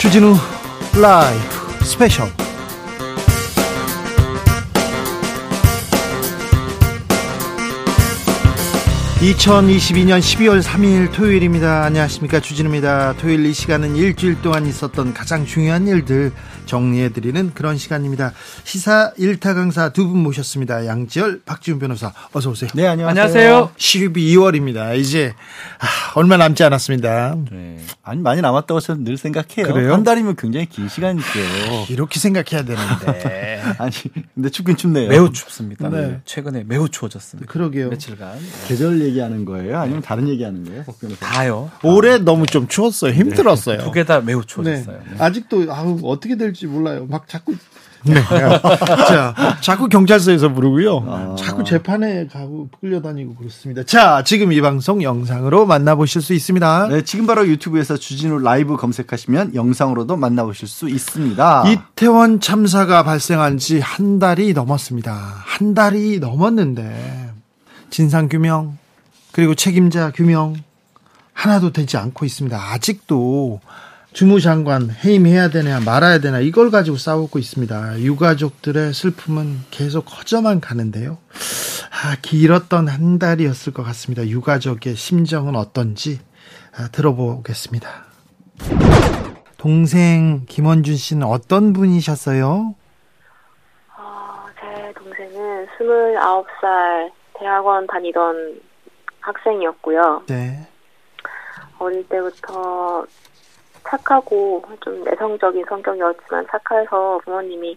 주진우 라이브 스페셜 2022년 12월 3일 토요일입니다. 안녕하십니까. 주진우입니다. 토요일 이 시간은 일주일 동안 있었던 가장 중요한 일들 정리해드리는 그런 시간입니다. 시사 1타 강사 두 분 모셨습니다. 양지열, 박지훈 변호사. 어서오세요. 네, 안녕하세요. 안녕하세요. 12월입니다. 이제, 아, 얼마 남지 않았습니다. 네. 아니, 많이 남았다고 저는 늘 생각해요. 그래요? 한 달이면 굉장히 긴 시간이죠. 이렇게 생각해야 되는데. 아니, 근데 춥긴 춥네요. 매우 춥습니다. 네. 최근에 매우 추워졌습니다. 그러게요. 며칠간 계절 얘기하는 거예요? 아니면 다른 얘기하는 거예요? 박 변호사? 다요. 올해 너무 좀 추웠어요. 힘들었어요. 두 개 다 매우 네. 추워졌어요. 네. 아직도 아우 어떻게 될지 몰라요. 막 자꾸 네. 자, 자꾸 경찰서에서 부르고요. 아. 자꾸 재판에 가고 끌려다니고 그렇습니다. 자, 지금 이 방송 영상으로 만나보실 수 있습니다. 네, 지금 바로 유튜브에서 주진우 라이브 검색하시면 영상으로도 만나보실 수 있습니다. 이태원 참사가 발생한 지 한 달이 넘었습니다. 한 달이 넘었는데 진상 규명 그리고 책임자 규명 하나도 되지 않고 있습니다. 아직도 주무장관 해임해야 되냐 말아야 되나 이걸 가지고 싸우고 있습니다. 유가족들의 슬픔은 계속 커져만 가는데요. 아, 길었던 한 달이었을 것 같습니다. 유가족의 심정은 어떤지 아, 들어보겠습니다. 동생 김원준 씨는 어떤 분이셨어요? 어, 제 동생은 29살 대학원 다니던 학생이었고요. 네. 어릴 때부터 착하고 좀 내성적인 성격이었지만 착해서 부모님이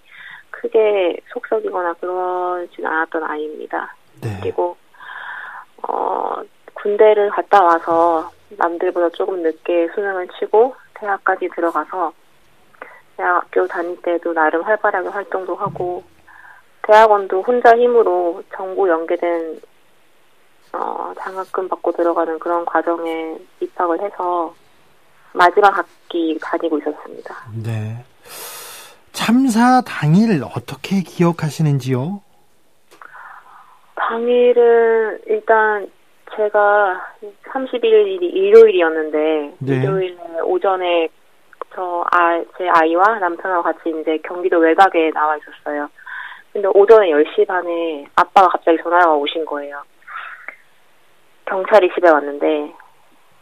크게 속썩이거나 그러진 않았던 아이입니다. 네. 그리고 어, 군대를 갔다 와서 남들보다 조금 늦게 수능을 치고 대학까지 들어가서 대학교 다닐 때도 나름 활발하게 활동도 하고 대학원도 혼자 힘으로 정부 연계된 어, 장학금 받고 들어가는 그런 과정에 입학을 해서 마지막 학기 다니고 있었습니다. 네. 참사 당일 어떻게 기억하시는지요? 당일은 일단 제가 31일이 일요일이었는데 네. 일요일 오전에 저 아, 제 아이와 남편하고 같이 이제 경기도 외곽에 나와 있었어요. 근데 오전에 10시 반에 아빠가 갑자기 전화가 오신 거예요. 경찰이 집에 왔는데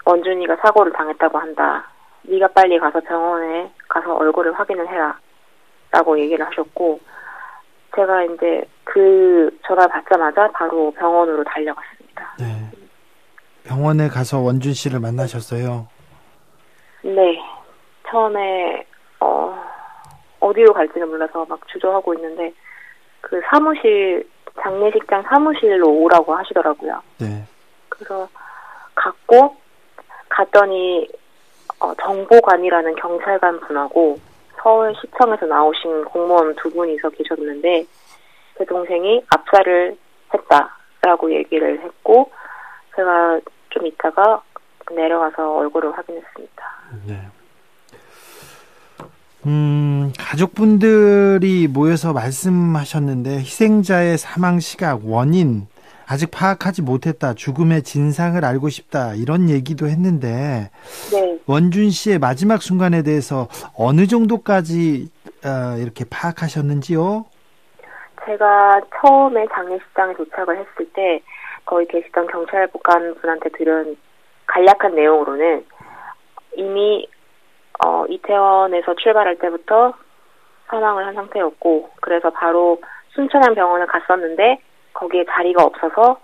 원준이가 사고를 당했다고 한다. 네가 빨리 가서 병원에 가서 얼굴을 확인을 해라. 라고 얘기를 하셨고 제가 이제 그 전화 받자마자 바로 병원으로 달려갔습니다. 네. 병원에 가서 원준 씨를 만나셨어요. 네. 처음에 어 어디로 갈지는 몰라서 막 주저하고 있는데 그 사무실 장례식장 사무실로 오라고 하시더라고요. 네. 그래서 갔고 갔더니 어, 정보관이라는 경찰관 분하고 서울시청에서 나오신 공무원 두 분이서 계셨는데 제 동생이 압사를 했다라고 얘기를 했고 제가 좀 있다가 내려가서 얼굴을 확인했습니다. 네. 음, 가족분들이 모여서 말씀하셨는데 희생자의 사망 시각, 원인 아직 파악하지 못했다. 죽음의 진상을 알고 싶다. 이런 얘기도 했는데 네. 원준 씨의 마지막 순간에 대해서 어느 정도까지 어, 이렇게 파악하셨는지요? 제가 처음에 장례식장에 도착을 했을 때 거기 계시던 경찰관 분한테 들은 간략한 내용으로는 이미 어, 이태원에서 출발할 때부터 사망을 한 상태였고 그래서 바로 순천향 병원을 갔었는데 거기에 자리가 없어서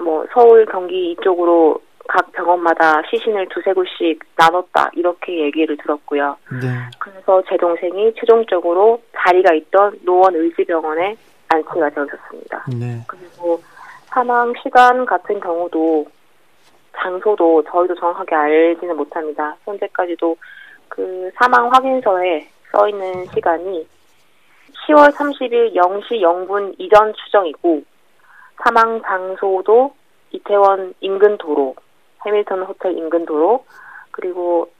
뭐 서울 경기 이쪽으로 각 병원마다 시신을 두세 구씩 나눴다 이렇게 얘기를 들었고요. 네. 그래서 제 동생이 최종적으로 자리가 있던 노원 의지병원에 안치가 되어졌습니다. 네. 그리고 사망 시간 같은 경우도 장소도 저희도 정확하게 알지는 못합니다. 현재까지도 그 사망 확인서에 써 있는 시간이 10월 30일 0시 0분 이전 추정이고 사망 장소도 이태원 인근 도로, 해밀턴 호텔 인근 도로, 그리고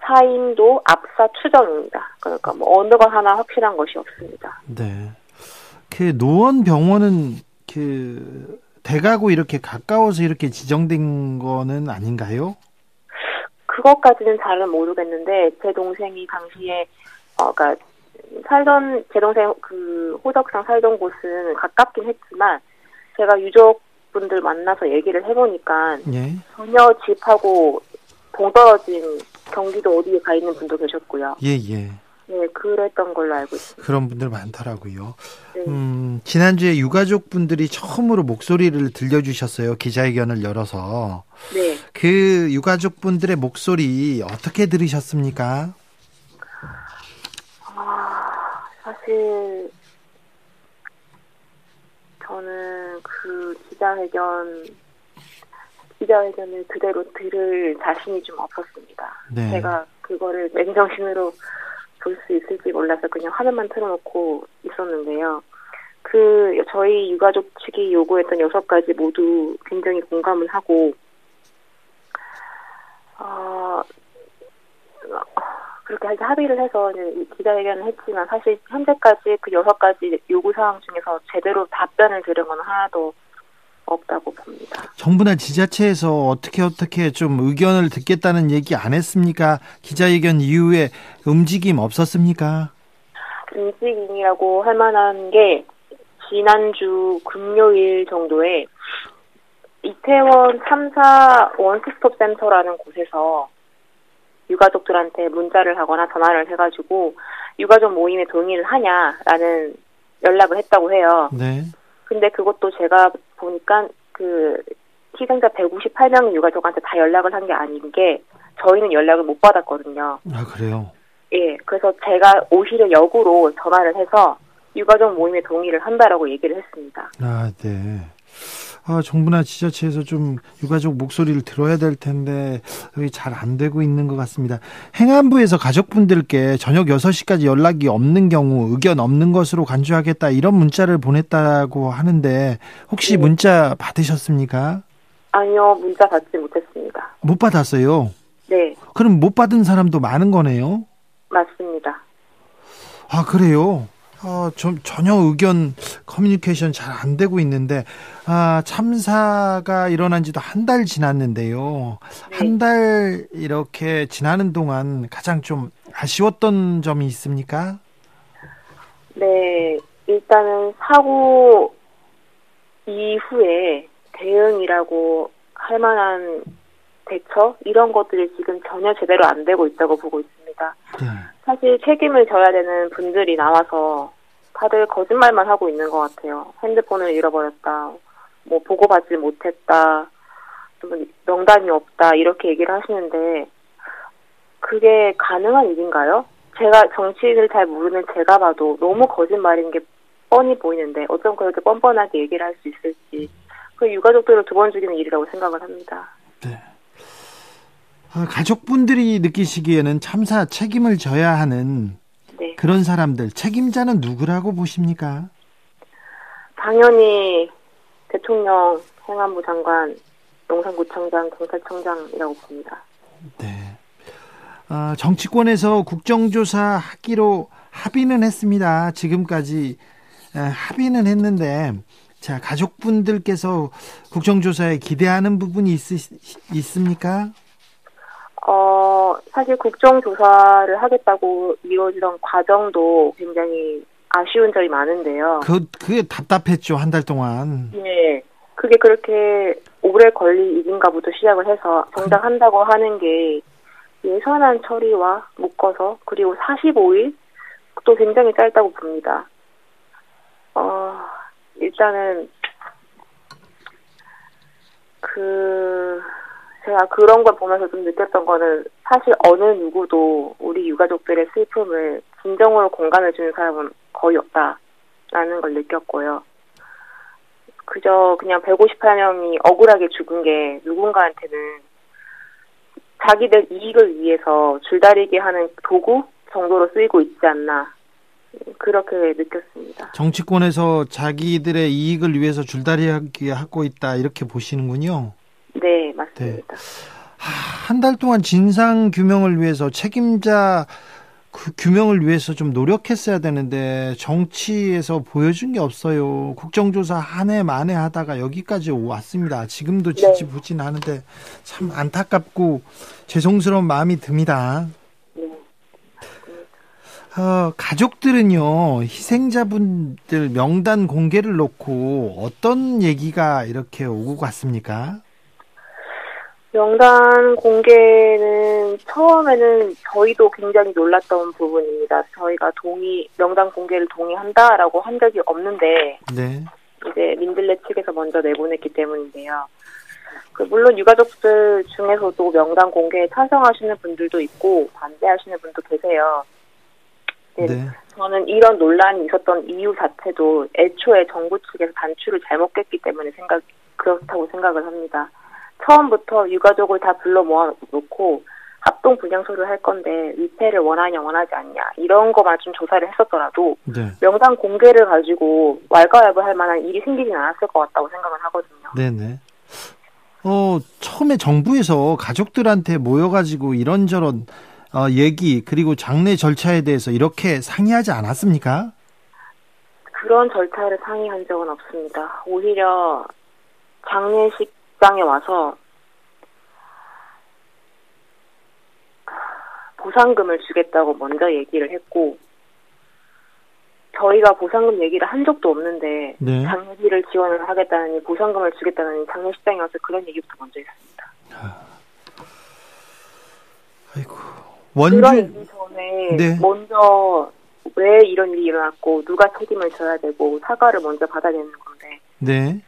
사인도 압사 추정입니다. 그러니까 뭐 어느 것 하나 확실한 것이 없습니다. 네. 그 노원 병원은 그 대가고 이렇게 가까워서 이렇게 지정된 거는 아닌가요? 그것까지는 잘은 모르겠는데 제 동생이 당시에 어 그러니까 살던 제 동생 그 호적상 살던 곳은 가깝긴 했지만 제가 유족분들 만나서 얘기를 해보니까 예. 전혀 집하고 동떨어진 경기도 어디에 가 있는 분도 계셨고요. 예, 예. 네, 그랬던 걸로 알고 있습니다. 그런 분들 많더라고요. 네. 음, 지난주에 유가족 분들이 처음으로 목소리를 들려주셨어요. 기자회견을 열어서. 네. 그 유가족 분들의 목소리 어떻게 들으셨습니까? 아, 사실 저는 그 기자회견 기자회견을 그대로 들을 자신이 좀 없었습니다. 네. 제가 그거를 맨정신으로 볼 수 있을지 몰라서 그냥 화면만 틀어놓고 있었는데요. 그 저희 유가족 측이 요구했던 여섯 가지 모두 굉장히 공감을 하고 어, 그렇게 합의를 해서 이제 기자회견을 했지만 사실 현재까지 그 여섯 가지 요구 사항 중에서 제대로 답변을 들은 건 하나도 없다고 봅니다. 정부나 지자체에서 어떻게 어떻게 좀 의견을 듣겠다는 얘기 안 했습니까? 기자회견 이후에 움직임 없었습니까? 움직임이라고 할 만한 게 지난주 금요일 정도에 이태원 3사 원스톱 센터라는 곳에서 유가족들한테 문자를 하거나 전화를 해가지고 유가족 모임에 동의를 하냐라는 연락을 했다고 해요. 네. 근데 그것도 제가 보니까 그 희생자 158명 유가족한테 다 연락을 한 게 아닌 게 저희는 연락을 못 받았거든요. 아, 그래요. 예, 그래서 제가 오히려 역으로 전화를 해서 유가족 모임에 동의를 한다라고 얘기를 했습니다. 아, 네. 아, 정부나 지자체에서 좀 유가족 목소리를 들어야 될 텐데 잘 안 되고 있는 것 같습니다. 행안부에서 가족분들께 저녁 6시까지 연락이 없는 경우 의견 없는 것으로 간주하겠다 이런 문자를 보냈다고 하는데 혹시 네. 문자 받으셨습니까? 아니요, 문자 받지 못했습니다. 못 받았어요. 네, 그럼 못 받은 사람도 많은 거네요. 맞습니다. 아, 그래요? 어, 좀 전혀 의견 커뮤니케이션 잘 안 되고 있는데, 아, 참사가 일어난 지도 한 달 지났는데요. 네. 한달 이렇게 지나는 동안 가장 좀 아쉬웠던 점이 있습니까? 네, 일단은 사고 이후에 대응이라고 할 만한 대처 이런 것들이 지금 전혀 제대로 안 되고 있다고 보고 있습니다. 네. 사실 책임을 져야 되는 분들이 나와서 다들 거짓말만 하고 있는 것 같아요. 핸드폰을 잃어버렸다, 뭐 보고받지 못했다, 또 명단이 없다 이렇게 얘기를 하시는데 그게 가능한 일인가요? 제가 정치인을 잘 모르는 제가 봐도 너무 거짓말인 게 뻔히 보이는데 어쩜 그렇게 뻔뻔하게 얘기를 할 수 있을지 그 유가족들을 두 번 죽이는 일이라고 생각을 합니다. 네. 아, 가족분들이 느끼시기에는 참사 책임을 져야 하는 네, 그런 사람들, 책임자는 누구라고 보십니까? 당연히 대통령, 행안부 장관, 용산구청장, 경찰청장이라고 봅니다. 네. 아, 정치권에서 국정조사 하기로 합의는 했습니다. 지금까지 에, 합의는 했는데, 자, 가족분들께서 국정조사에 기대하는 부분이 있, 있습니까? 어, 사실 국정조사를 하겠다고 이루어지던 과정도 굉장히 아쉬운 점이 많은데요. 그, 그게 답답했죠, 한 달 동안. 예. 그게 그렇게 오래 걸릴 일인가부터 시작을 해서 정작 한다고 하는 게 예산안 처리와 묶어서 그리고 45일 또 굉장히 짧다고 봅니다. 어, 일단은 그 제가 그런 걸 보면서 좀 느꼈던 거는 사실 어느 누구도 우리 유가족들의 슬픔을 진정으로 공감해 주는 사람은 거의 없다라는 걸 느꼈고요. 그저 그냥 158명이 억울하게 죽은 게 누군가한테는 자기들 이익을 위해서 줄다리기 하는 도구 정도로 쓰이고 있지 않나 그렇게 느꼈습니다. 정치권에서 자기들의 이익을 위해서 줄다리기 하고 있다, 이렇게 보시는군요. 네, 맞습니다. 한달 동안 진상 규명을 위해서 책임자 그 규명을 위해서 좀 노력했어야 되는데 정치에서 보여준 게 없어요. 국정조사 한 해 만에 하다가 여기까지 왔습니다. 지금도 네. 지지부진하는데 참 안타깝고 죄송스러운 마음이 듭니다. 네. 어, 가족들은요 희생자분들 명단 공개를 놓고 어떤 얘기가 이렇게 오고 갔습니까? 명단 공개는 처음에는 저희도 굉장히 놀랐던 부분입니다. 저희가 동의, 명단 공개를 동의한다라고 한 적이 없는데, 네, 이제 민들레 측에서 먼저 내보냈기 때문인데요. 그 물론 유가족들 중에서도 명단 공개에 찬성하시는 분들도 있고 반대하시는 분도 계세요. 네, 네, 저는 이런 논란이 있었던 이유 자체도 애초에 정부 측에서 단추를 잘못 꼈기 때문에 생각 그렇다고 생각을 합니다. 처음부터 유가족을 다 불러 모아놓고 합동 분양소를 할 건데 위패를 원하냐 원하지 않냐 이런 거만 좀 조사를 했었더라도 네, 명단 공개를 가지고 왈가왈부 할 만한 일이 생기진 않았을 것 같다고 생각을 하거든요. 네, 네. 어 처음에 정부에서 가족들한테 모여가지고 이런저런 어, 얘기 그리고 장례 절차에 대해서 이렇게 상의하지 않았습니까? 그런 절차를 상의한 적은 없습니다. 오히려 장례식 장에 와서 보상금을 주겠다고 먼저 얘기를 했고 저희가 보상금 얘기를 한 적도 없는데 네. 장례비를 지원을 하겠다느니 보상금을 주겠다느니 장례식장에 와서 그런 얘기부터 먼저 했습니다. 아이고 그런 원주 얘기 전에 네. 먼저 왜 이런 일이 일어났고 누가 책임을 져야 되고 사과를 먼저 받아야 되는 건데 네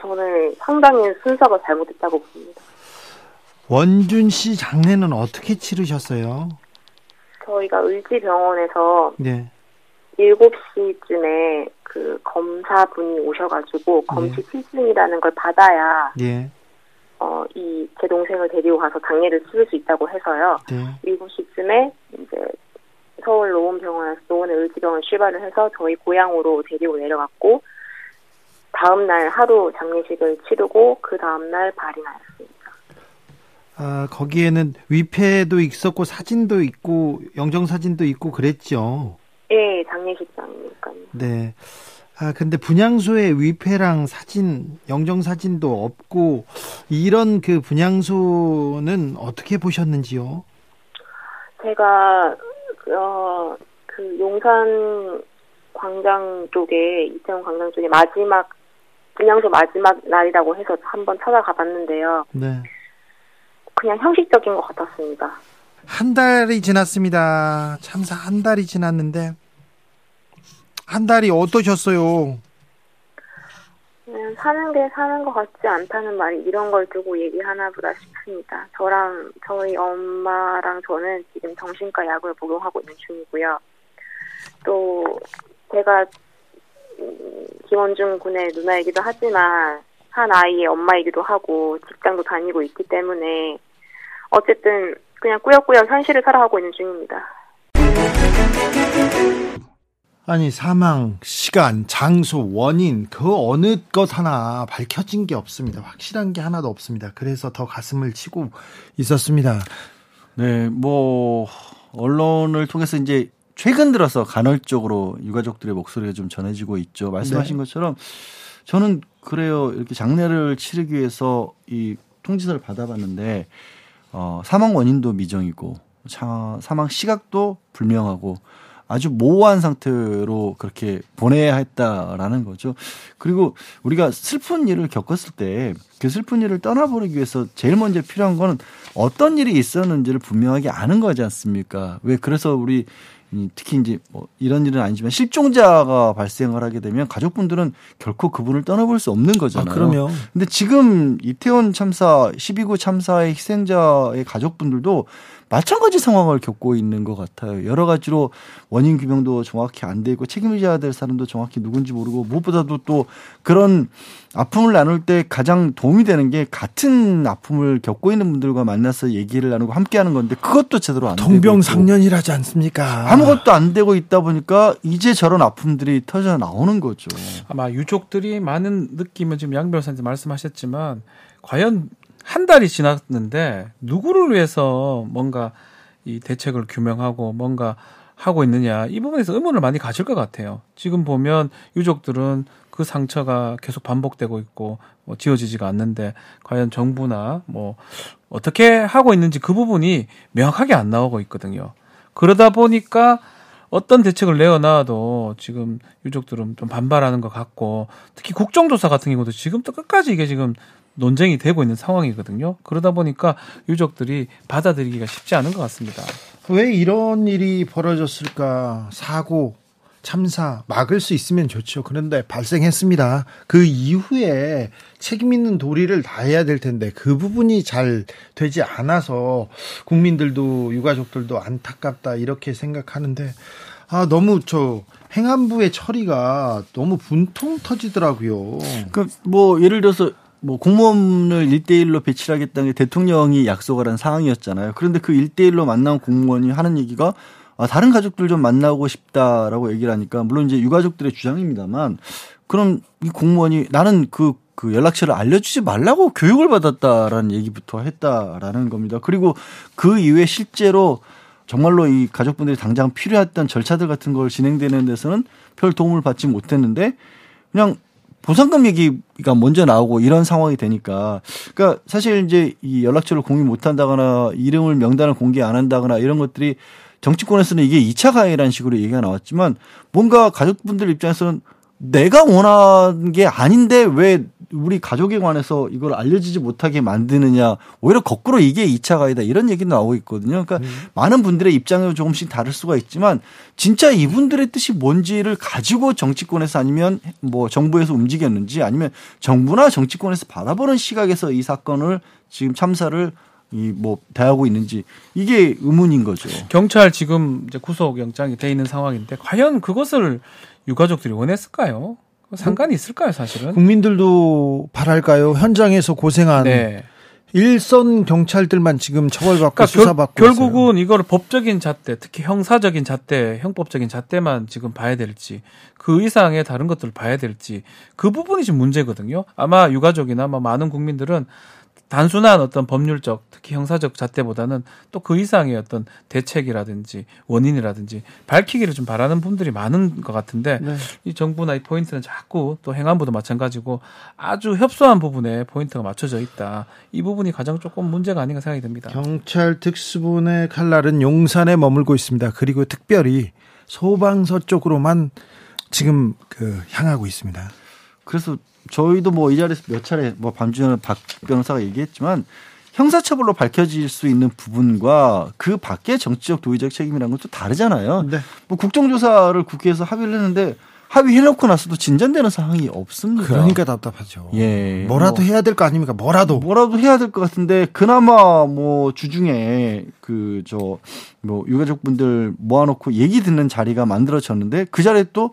저는 상당히 순서가 잘못됐다고 봅니다. 원준 씨 장례는 어떻게 치르셨어요? 저희가 의지병원에서 네, 7시쯤에 그 검사분이 오셔가지고 검시 필증이라는 걸 받아야 네, 어, 이 제 동생을 데리고 가서 장례를 치를 수 있다고 해서요. 네. 7시쯤에 이제 서울 노원병원에서 노원의 의지병원 출발을 해서 저희 고향으로 데리고 내려갔고 다음 날 하루 장례식을 치르고 그 다음 날 발이 나였습니다. 아 거기에는 위패도 있었고 사진도 있고 영정 사진도 있고 그랬죠. 예, 장례식장이니까요. 네. 아, 근데 분향소에 위패랑 사진, 영정 사진도 없고, 이런 그 분향소는 어떻게 보셨는지요? 제가 어, 그 용산 광장 쪽에 이태원 광장 쪽에 마지막 분향소 마지막 날이라고 해서 한번 찾아가 봤는데요. 네. 그냥 형식적인 것 같았습니다. 한 달이 지났습니다. 참사 한 달이 지났는데, 한 달이 어떠셨어요? 사는 게 사는 것 같지 않다는 말이 이런 걸 두고 얘기하나 보다 싶습니다. 저랑 저희 엄마랑 저는 지금 정신과 약을 복용하고 있는 중이고요. 또 제가 음, 김원중 군의 누나이기도 하지만 한 아이의 엄마이기도 하고 직장도 다니고 있기 때문에 어쨌든 그냥 꾸역꾸역 현실을 살아가고 있는 중입니다. 아니, 사망, 시간, 장소, 원인, 그 어느 것 하나 밝혀진 게 없습니다. 확실한 게 하나도 없습니다. 그래서 더 가슴을 치고 있었습니다. 네, 뭐 언론을 통해서 이제 최근 들어서 간헐적으로 유가족들의 목소리가 좀 전해지고 있죠. 말씀하신 네. 것처럼 저는 그래요. 이렇게 장례를 치르기 위해서 이 통지서를 받아봤는데 어, 사망 원인도 미정이고 차- 사망 시각도 불명하고 아주 모호한 상태로 그렇게 보내야 했다라는 거죠. 그리고 우리가 슬픈 일을 겪었을 때 그 슬픈 일을 떠나보내기 위해서 제일 먼저 필요한 거는 어떤 일이 있었는지를 분명하게 아는 거지 않습니까? 왜 그래서 우리 이 특히 이제 뭐 이런 일은 아니지만 실종자가 발생을 하게 되면 가족분들은 결코 그분을 떠나볼 수 없는 아, 거잖아요. 그럼요. 근데 지금 이태원 참사 12구 참사의 희생자의 가족분들도 마찬가지 상황을 겪고 있는 것 같아요. 여러 가지로 원인 규명도 정확히 안 되고 책임져야 될 사람도 정확히 누군지 모르고 무엇보다도 또 그런 아픔을 나눌 때 가장 도움이 되는 게 같은 아픔을 겪고 있는 분들과 만나서 얘기를 나누고 함께하는 건데 그것도 제대로 안 되고 있고 동병상련이라지 않습니까? 아무것도 안 되고 있다 보니까 이제 저런 아픔들이 터져 나오는 거죠. 아마 유족들이 많은 느낌은 지금 양 변호사님 말씀하셨지만 과연 한 달이 지났는데 누구를 위해서 뭔가 이 대책을 규명하고 뭔가 하고 있느냐 이 부분에서 의문을 많이 가질 것 같아요. 지금 보면 유족들은 그 상처가 계속 반복되고 있고 뭐 지워지지가 않는데 과연 정부나 뭐 어떻게 하고 있는지 그 부분이 명확하게 안 나오고 있거든요. 그러다 보니까 어떤 대책을 내어놔도 지금 유족들은 좀 반발하는 것 같고 특히 국정조사 같은 경우도 지금도 끝까지 이게 지금 논쟁이 되고 있는 상황이거든요. 그러다 보니까 유족들이 받아들이기가 쉽지 않은 것 같습니다. 왜 이런 일이 벌어졌을까? 사고, 참사 막을 수 있으면 좋죠. 그런데 발생했습니다. 그 이후에 책임 있는 도리를 다해야 될 텐데 그 부분이 잘 되지 않아서 국민들도 유가족들도 안타깝다 이렇게 생각하는데 아 너무 저 행안부의 처리가 너무 분통 터지더라고요. 그뭐 예를 들어서 뭐 공무원을 1대1로 배치하겠다는 게 대통령이 약속을 한 상황이었잖아요. 그런데 그 1대1로 만난 공무원이 하는 얘기가 아, 다른 가족들 좀 만나고 싶다라고 얘기를 하니까 물론 이제 유가족들의 주장입니다만 그럼 이 공무원이 나는 그, 그 연락처를 알려주지 말라고 교육을 받았다라는 얘기부터 했다라는 겁니다. 그리고 그 이후에 실제로 정말로 이 가족분들이 당장 필요했던 절차들 같은 걸 진행되는 데서는 별 도움을 받지 못했는데 그냥 보상금 얘기가 먼저 나오고 이런 상황이 되니까. 그러니까 사실 이제 이 연락처를 공유 못 한다거나 이름을 명단을 공개 안 한다거나 이런 것들이 정치권에서는 이게 2차 가해라는 식으로 얘기가 나왔지만 뭔가 가족분들 입장에서는 내가 원하는 게 아닌데 왜 우리 가족에 관해서 이걸 알려지지 못하게 만드느냐 오히려 거꾸로 이게 2차 가해다 이런 얘기도 나오고 있거든요. 그러니까 음. 많은 분들의 입장은 조금씩 다를 수가 있지만 진짜 이분들의 뜻이 뭔지를 가지고 정치권에서 아니면 뭐 정부에서 움직였는지 아니면 정부나 정치권에서 바라보는 시각에서 이 사건을 지금 참사를 이뭐 대하고 있는지 이게 의문인 거죠. 경찰 지금 이제 구속 영장이 돼 있는 상황인데 과연 그것을 유가족들이 원했을까요? 상관이 있을까요, 사실은? 국민들도 바랄까요? 현장에서 고생한 네. 일선 경찰들만 지금 처벌받고 그러니까 수사받고 결, 국은 이걸 법적인 잣대, 특히 형사적인 잣대, 형법적인 잣대만 지금 봐야 될지 그 이상의 다른 것들을 봐야 될지 그 부분이 지금 문제거든요. 아마 유가족이나 아마 많은 국민들은 단순한 어떤 법률적 특히 형사적 잣대보다는 또 그 이상의 어떤 대책이라든지 원인이라든지 밝히기를 좀 바라는 분들이 많은 것 같은데 네. 이 정부나 이 포인트는 자꾸 또 행안부도 마찬가지고 아주 협소한 부분에 포인트가 맞춰져 있다. 이 부분이 가장 조금 문제가 아닌가 생각이 듭니다. 경찰 특수본의 칼날은 용산에 머물고 있습니다. 그리고 특별히 소방서 쪽으로만 지금 그 향하고 있습니다. 그래서 저희도 뭐 이 자리에서 몇 차례 뭐 반주현 박 변호사가 얘기했지만 형사처벌로 밝혀질 수 있는 부분과 그 밖에 정치적 도의적 책임이라는 것도 다르잖아요. 네. 뭐 국정조사를 국회에서 합의를 했는데 합의해놓고 나서도 진전되는 상황이 없습니다. 그러니까 답답하죠. 예. 뭐라도 뭐, 해야 될 거 아닙니까? 뭐라도. 뭐라도 해야 될 것 같은데 그나마 뭐 주중에 그 저 뭐 유가족분들 모아놓고 얘기 듣는 자리가 만들어졌는데 그 자리에 또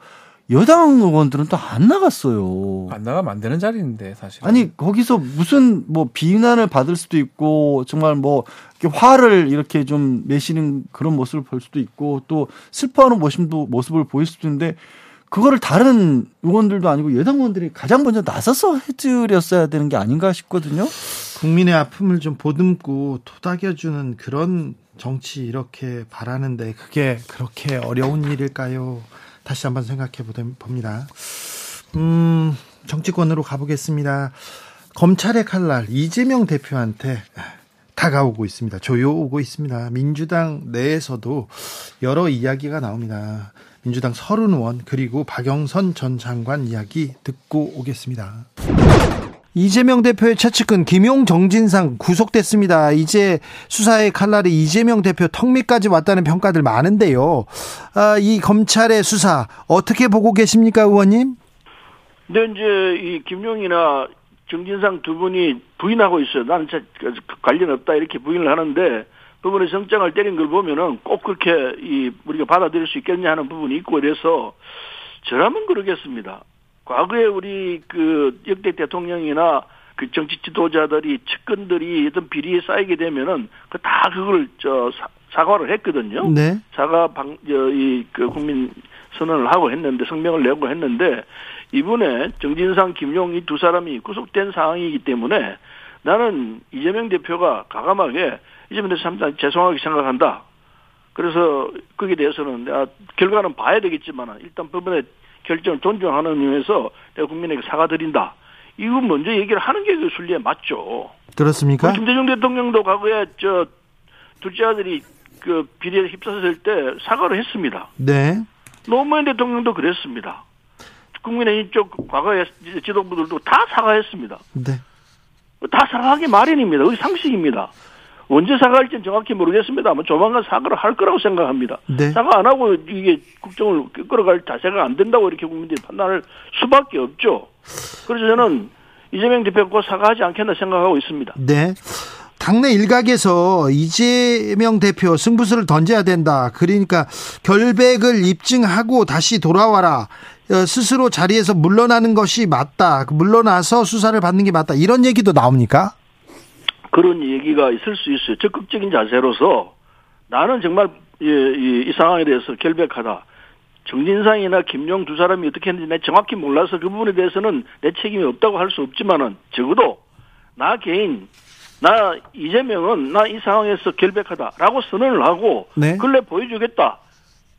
여당 의원들은 또 안 나갔어요. 안 나가면 안 되는 자리인데 사실. 아니 거기서 무슨 뭐 비난을 받을 수도 있고 정말 뭐 이렇게 화를 이렇게 좀 내시는 그런 모습을 볼 수도 있고 또 슬퍼하는 모습도 모습을 보일 수도 있는데 그거를 다른 의원들도 아니고 여당 의원들이 가장 먼저 나서서 해드렸어야 되는 게 아닌가 싶거든요. 국민의 아픔을 좀 보듬고 토닥여주는 그런 정치 이렇게 바라는데 그게 그렇게 어려운 일일까요? 다시 한번 생각해 봅니다. 음, 정치권으로 가보겠습니다. 검찰의 칼날 이재명 대표한테 다가오고 있습니다. 조여오고 있습니다. 민주당 내에서도 여러 이야기가 나옵니다. 민주당 서른 의원 그리고 박영선 전 장관 이야기 듣고 오겠습니다. 이재명 대표의 최측근 김용 정진상 구속됐습니다. 이제 수사의 칼날이 이재명 대표 턱밑까지 왔다는 평가들 많은데요. 아, 이 검찰의 수사 어떻게 보고 계십니까, 의원님? 네, 이제 이 김용이나 정진상 두 분이 부인하고 있어요. 나는 관련 없다 이렇게 부인을 하는데 부분의 정장을 때린 걸 보면은 꼭 그렇게 이 우리가 받아들일 수 있겠냐 하는 부분이 있고 그래서 저라면 그러겠습니다. 과거에 우리 그 역대 대통령이나 그 정치 지도자들이 측근들이 어떤 비리에 쌓이게 되면은 그 다 그걸 저 사 과를 했거든요. 네. 사과 방 저이그 국민 선언을 하고 했는데 성명을 내고 했는데 이번에 정진상, 김용 이 두 사람이 구속된 상황이기 때문에 나는 이재명 대표가 가감하게 이재명 대표 참 죄송하게 생각한다. 그래서 거기에 대해서는 결과는 봐야 되겠지만 일단 법원의 결정을 존중하는 의미에서 내가 국민에게 사과드린다. 이거 먼저 얘기를 하는 게 그 순리에 맞죠. 그렇습니까? 김대중 대통령도 과거에 저 둘째 아들이 그 비리에 휩싸였을 때 사과를 했습니다. 네. 노무현 대통령도 그랬습니다. 국민의힘 쪽 과거의 지도부들도 다 사과했습니다. 네. 다 사과하기 마련입니다. 그게 상식입니다. 언제 사과할지는 정확히 모르겠습니다만 조만간 사과를 할 거라고 생각합니다. 네. 사과 안 하고 이게 국정을 끌어갈 자세가 안 된다고 이렇게 국민들이 판단할 수밖에 없죠. 그래서 저는 이재명 대표가 꼭 사과하지 않겠나 생각하고 있습니다. 네. 당내 일각에서 이재명 대표 승부수를 던져야 된다. 그러니까 결백을 입증하고 다시 돌아와라. 어, 스스로 자리에서 물러나는 것이 맞다. 물러나서 수사를 받는 게 맞다. 이런 얘기도 나옵니까? 그런 얘기가 있을 수 있어요. 적극적인 자세로서 나는 정말 이, 이, 이 상황에 대해서 결백하다. 정진상이나 김용 두 사람이 어떻게 했는지 내가 정확히 몰라서 그 부분에 대해서는 내 책임이 없다고 할 수 없지만은 적어도 나 개인 나 이재명은 나 이 상황에서 결백하다라고 선언을 하고 네. 근래 보여주겠다.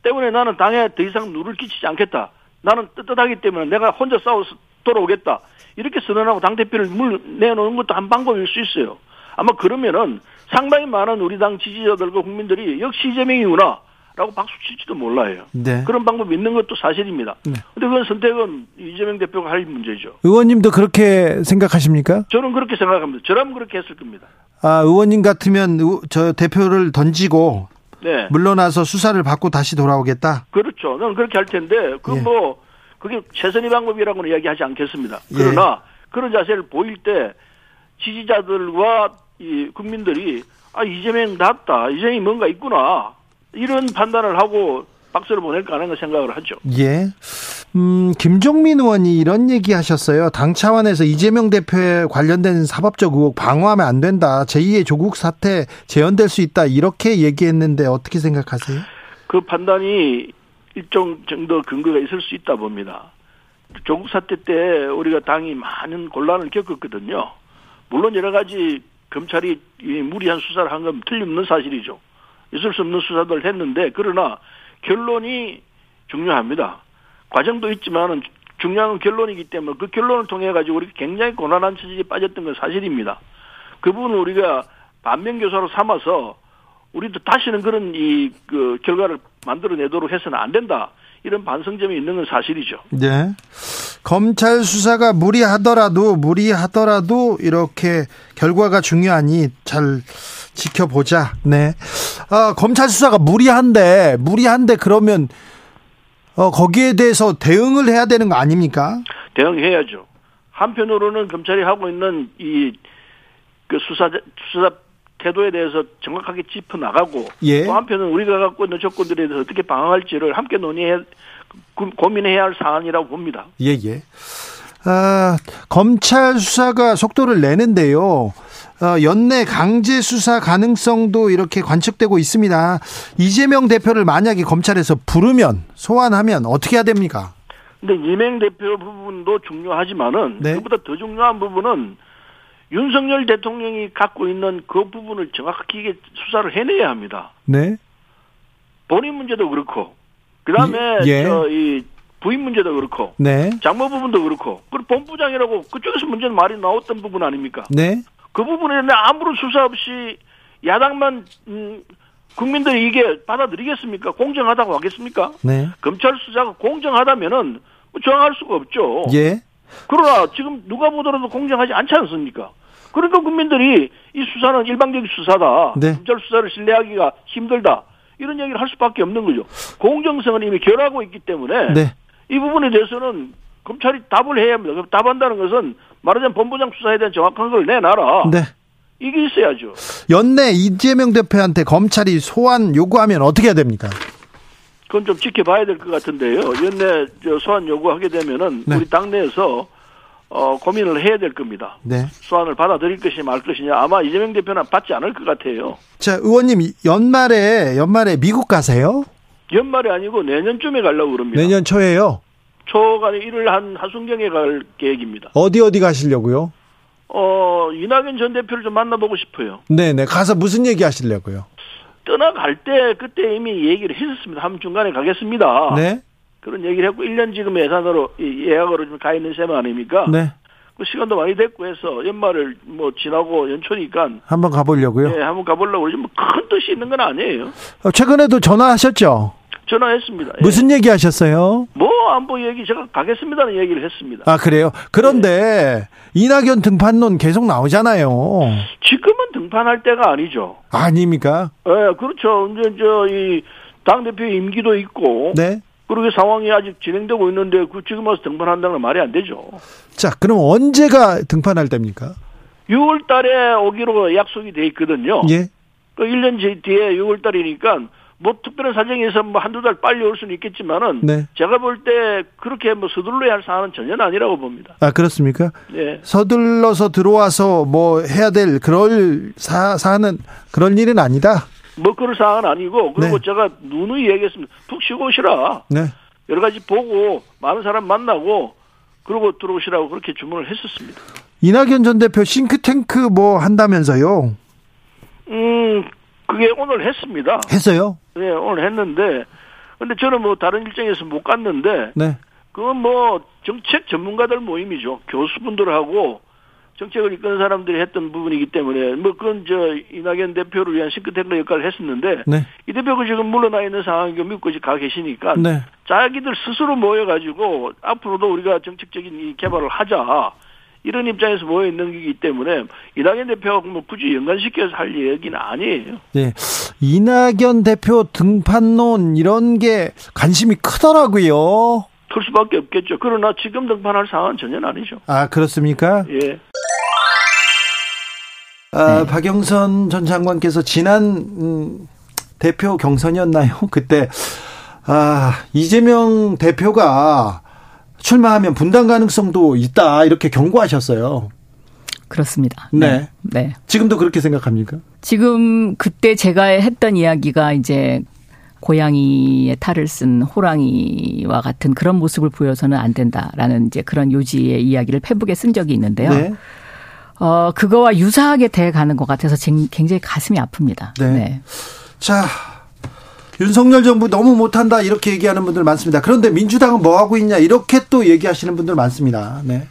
때문에 나는 당에 더 이상 누를 끼치지 않겠다. 나는 떳떳하기 때문에 내가 혼자 싸워서 돌아오겠다. 이렇게 선언하고 당 대표를 물 내놓는 것도 한 방법일 수 있어요. 아마 그러면은 상당히 많은 우리 당 지지자들과 국민들이 역시 이재명이구나. 라고 박수 칠지도 몰라요. 네. 그런 방법이 있는 것도 사실입니다. 네. 근데 그건 선택은 이재명 대표가 할 문제죠. 의원님도 그렇게 생각하십니까? 저는 그렇게 생각합니다. 저라면 그렇게 했을 겁니다. 아, 의원님 같으면 의- 저 대표를 던지고 네. 물러나서 수사를 받고 다시 돌아오겠다. 그렇죠. 저는 그렇게 할 텐데, 그 예. 뭐, 그게 최선의 방법이라고는 이야기하지 않겠습니다. 그러나, 그런 자세를 보일 때, 지지자들과 이 국민들이, 아, 이재명 낫다. 이재명이 뭔가 있구나. 이런 판단을 하고 박수를 보낼까 하는 걸 생각을 하죠. 예. 음, 김종민 의원이 이런 얘기 하셨어요. 당 차원에서 이재명 대표에 관련된 사법적 의혹 방어하면 안 된다. 제2의 조국 사태 재현될 수 있다. 이렇게 얘기했는데 어떻게 생각하세요? 그 판단이 일정 정도 근거가 있을 수 있다 봅니다. 조국 사태 때 우리가 당이 많은 곤란을 겪었거든요. 물론 여러 가지 검찰이 이 무리한 수사를 한 건 틀림없는 사실이죠. 있을 수 없는 수사들을 했는데 그러나 결론이 중요합니다. 과정도 있지만은 중요한 건 결론이기 때문에 그 결론을 통해 가지고 우리가 굉장히 고난한 처지에 빠졌던 건 사실입니다. 그 부분을 우리가 반면교사로 삼아서 우리도 다시는 그런 이 그 결과를 만들어내도록 해서는 안 된다. 이런 반성점이 있는 건 사실이죠. 네. 검찰 수사가 무리하더라도 무리하더라도 이렇게 결과가 중요하니 잘 지켜보자. 네. 아, 검찰 수사가 무리한데 무리한데 그러면 어, 거기에 대해서 대응을 해야 되는 거 아닙니까? 대응해야죠. 한편으로는 검찰이 하고 있는 이 그 수사 수사 태도에 대해서 정확하게 짚어 나가고 예. 또 한편은 우리가 갖고 있는 조건들에 대해서 어떻게 방어할지를 함께 논의해 고- 고민해야 할 사안이라고 봅니다. 예, 예. 아, 검찰 수사가 속도를 내는데요. 어, 연내 강제 수사 가능성도 이렇게 관측되고 있습니다. 이재명 대표를 만약에 검찰에서 부르면 소환하면 어떻게 해야 됩니까? 근데 이명 대표 부분도 중요하지만은 네. 그보다 더 중요한 부분은 윤석열 대통령이 갖고 있는 그 부분을 정확하게 이게 수사를 해내야 합니다. 네. 본인 문제도 그렇고 그 다음에 예. 저이 부인 문제도 그렇고 네. 장모 부분도 그렇고 그리고 본부장이라고 그쪽에서 문제는 말이 나왔던 부분 아닙니까? 네. 그 부분에 아무런 수사 없이 야당만 음, 국민들이 이게 받아들이겠습니까? 공정하다고 하겠습니까? 네. 검찰 수사가 공정하다면은 뭐 저항할 수가 없죠. 예. 그러나 지금 누가 보더라도 공정하지 않지 않습니까? 그러니까 국민들이 이 수사는 일방적인 수사다. 네. 검찰 수사를 신뢰하기가 힘들다. 이런 얘기를 할 수밖에 없는 거죠. 공정성은 이미 결하고 있기 때문에 네. 이 부분에 대해서는 검찰이 답을 해야 합니다. 답한다는 것은 말하자면 본부장 수사에 대한 정확한 걸 내놔라. 네. 이게 있어야죠. 연내 이재명 대표한테 검찰이 소환 요구하면 어떻게 해야 됩니까? 그건 좀 지켜봐야 될 것 같은데요. 연내 저 소환 요구하게 되면은 네. 우리 당내에서 어, 고민을 해야 될 겁니다. 네. 소환을 받아들일 것이냐 말 것이냐 아마 이재명 대표는 받지 않을 것 같아요. 자, 의원님 연말에 연말에 미국 가세요? 연말이 아니고 내년쯤에 가려고 그럽니다. 내년 초에요. 초가 일을 한 하순경에 갈 계획입니다. 어디 어디 가시려고요? 어 이낙연 전 대표를 좀 만나보고 싶어요. 네, 네. 가서 무슨 얘기 하시려고요? 떠나갈 때 그때 이미 얘기를 했었습니다. 한 중간에 가겠습니다. 네. 그런 얘기를 했고 1년 지금 예산으로 이 예약으로 좀가 있는 셈 아닙니까? 네. 그 시간도 많이 됐고 해서 연말을 뭐 지나고 연초니까 한번 가보려고요. 예, 한번 가보려고 그러지 뭐큰 뜻이 있는 건 아니에요. 어, 최근에도 전화하셨죠? 전화했습니다. 예. 무슨 얘기 하셨어요? 뭐 안보 얘기 제가 가겠습니다는 얘기를 했습니다. 아, 그래요? 그런데 이낙연 등판론 계속 나오잖아요. 지금은 등판할 때가 아니죠. 아닙니까? 예, 그렇죠. 이제 저이 당대표 임기도 있고 네. 그리고 상황이 아직 진행되고 있는데 그 지금 와서 등판한다는 건 말이 안 되죠. 자, 그럼 언제가 등판할 때입니까? 6월 달에 오기로 약속이 돼 있거든요. 예. 그 1년 뒤에 6월 달이니까 뭐 특별한 사정에서 뭐 한두 달 빨리 올 수는 있겠지만은 네. 제가 볼 때 그렇게 뭐 서둘러야 할 사안은 전혀 아니라고 봅니다. 아, 그렇습니까? 예. 서둘러서 들어와서 뭐 해야 될 그럴 사, 사안은 그럴 일은 아니다. 뭐 그럴 사안은 아니고 그리고 네. 제가 누누이 얘기했습니다. 푹 쉬고 오시라. 네. 여러 가지 보고 많은 사람 만나고 그러고 들어오시라고 그렇게 주문을 했었습니다. 이낙연 전 대표 싱크탱크 뭐 한다면서요? 음, 그게 오늘 했습니다. 했어요? 예, 오늘 했는데 근데 저는 뭐 다른 일정에서 못 갔는데 네. 그건 뭐 정책 전문가들 모임이죠. 교수분들하고 정책을 이끄는 사람들이 했던 부분이기 때문에 뭐 그건 저 이낙연 대표를 위한 싱크탱크 역할을 했었는데 네. 이 대표가 지금 물러나 있는 상황이고 미국까지 가 계시니까 네. 자기들 스스로 모여가지고 앞으로도 우리가 정책적인 이 개발을 하자 이런 입장에서 모여 있는 거기 때문에 이낙연 대표가 뭐 굳이 연관시켜서 할 얘기는 아니에요. 네. 이낙연 대표 등판론 이런 게 관심이 크더라고요. 그럴 수밖에 없겠죠. 그러나 지금 등판할 상황은 전혀 아니죠. 아, 그렇습니까? 예. 아, 박영선 전 장관께서 지난 음, 대표 경선이었나요? 그때 아, 이재명 대표가 출마하면 분당 가능성도 있다 이렇게 경고하셨어요. 그렇습니다. 네. 네. 지금도 그렇게 생각합니까? 지금 그때 제가 했던 이야기가 이제 고양이의 탈을 쓴 호랑이와 같은 그런 모습을 보여서는 안 된다라는 이제 그런 요지의 이야기를 페북에 쓴 적이 있는데요. 네. 어, 그거와 유사하게 돼 가는 것 같아서 쟁- 굉장히 가슴이 아픕니다. 네. 자, 윤석열 정부 너무 못한다 이렇게 얘기하는 분들 많습니다. 그런데 민주당은 뭐 하고 있냐 이렇게 또 얘기하시는 분들 많습니다. 네.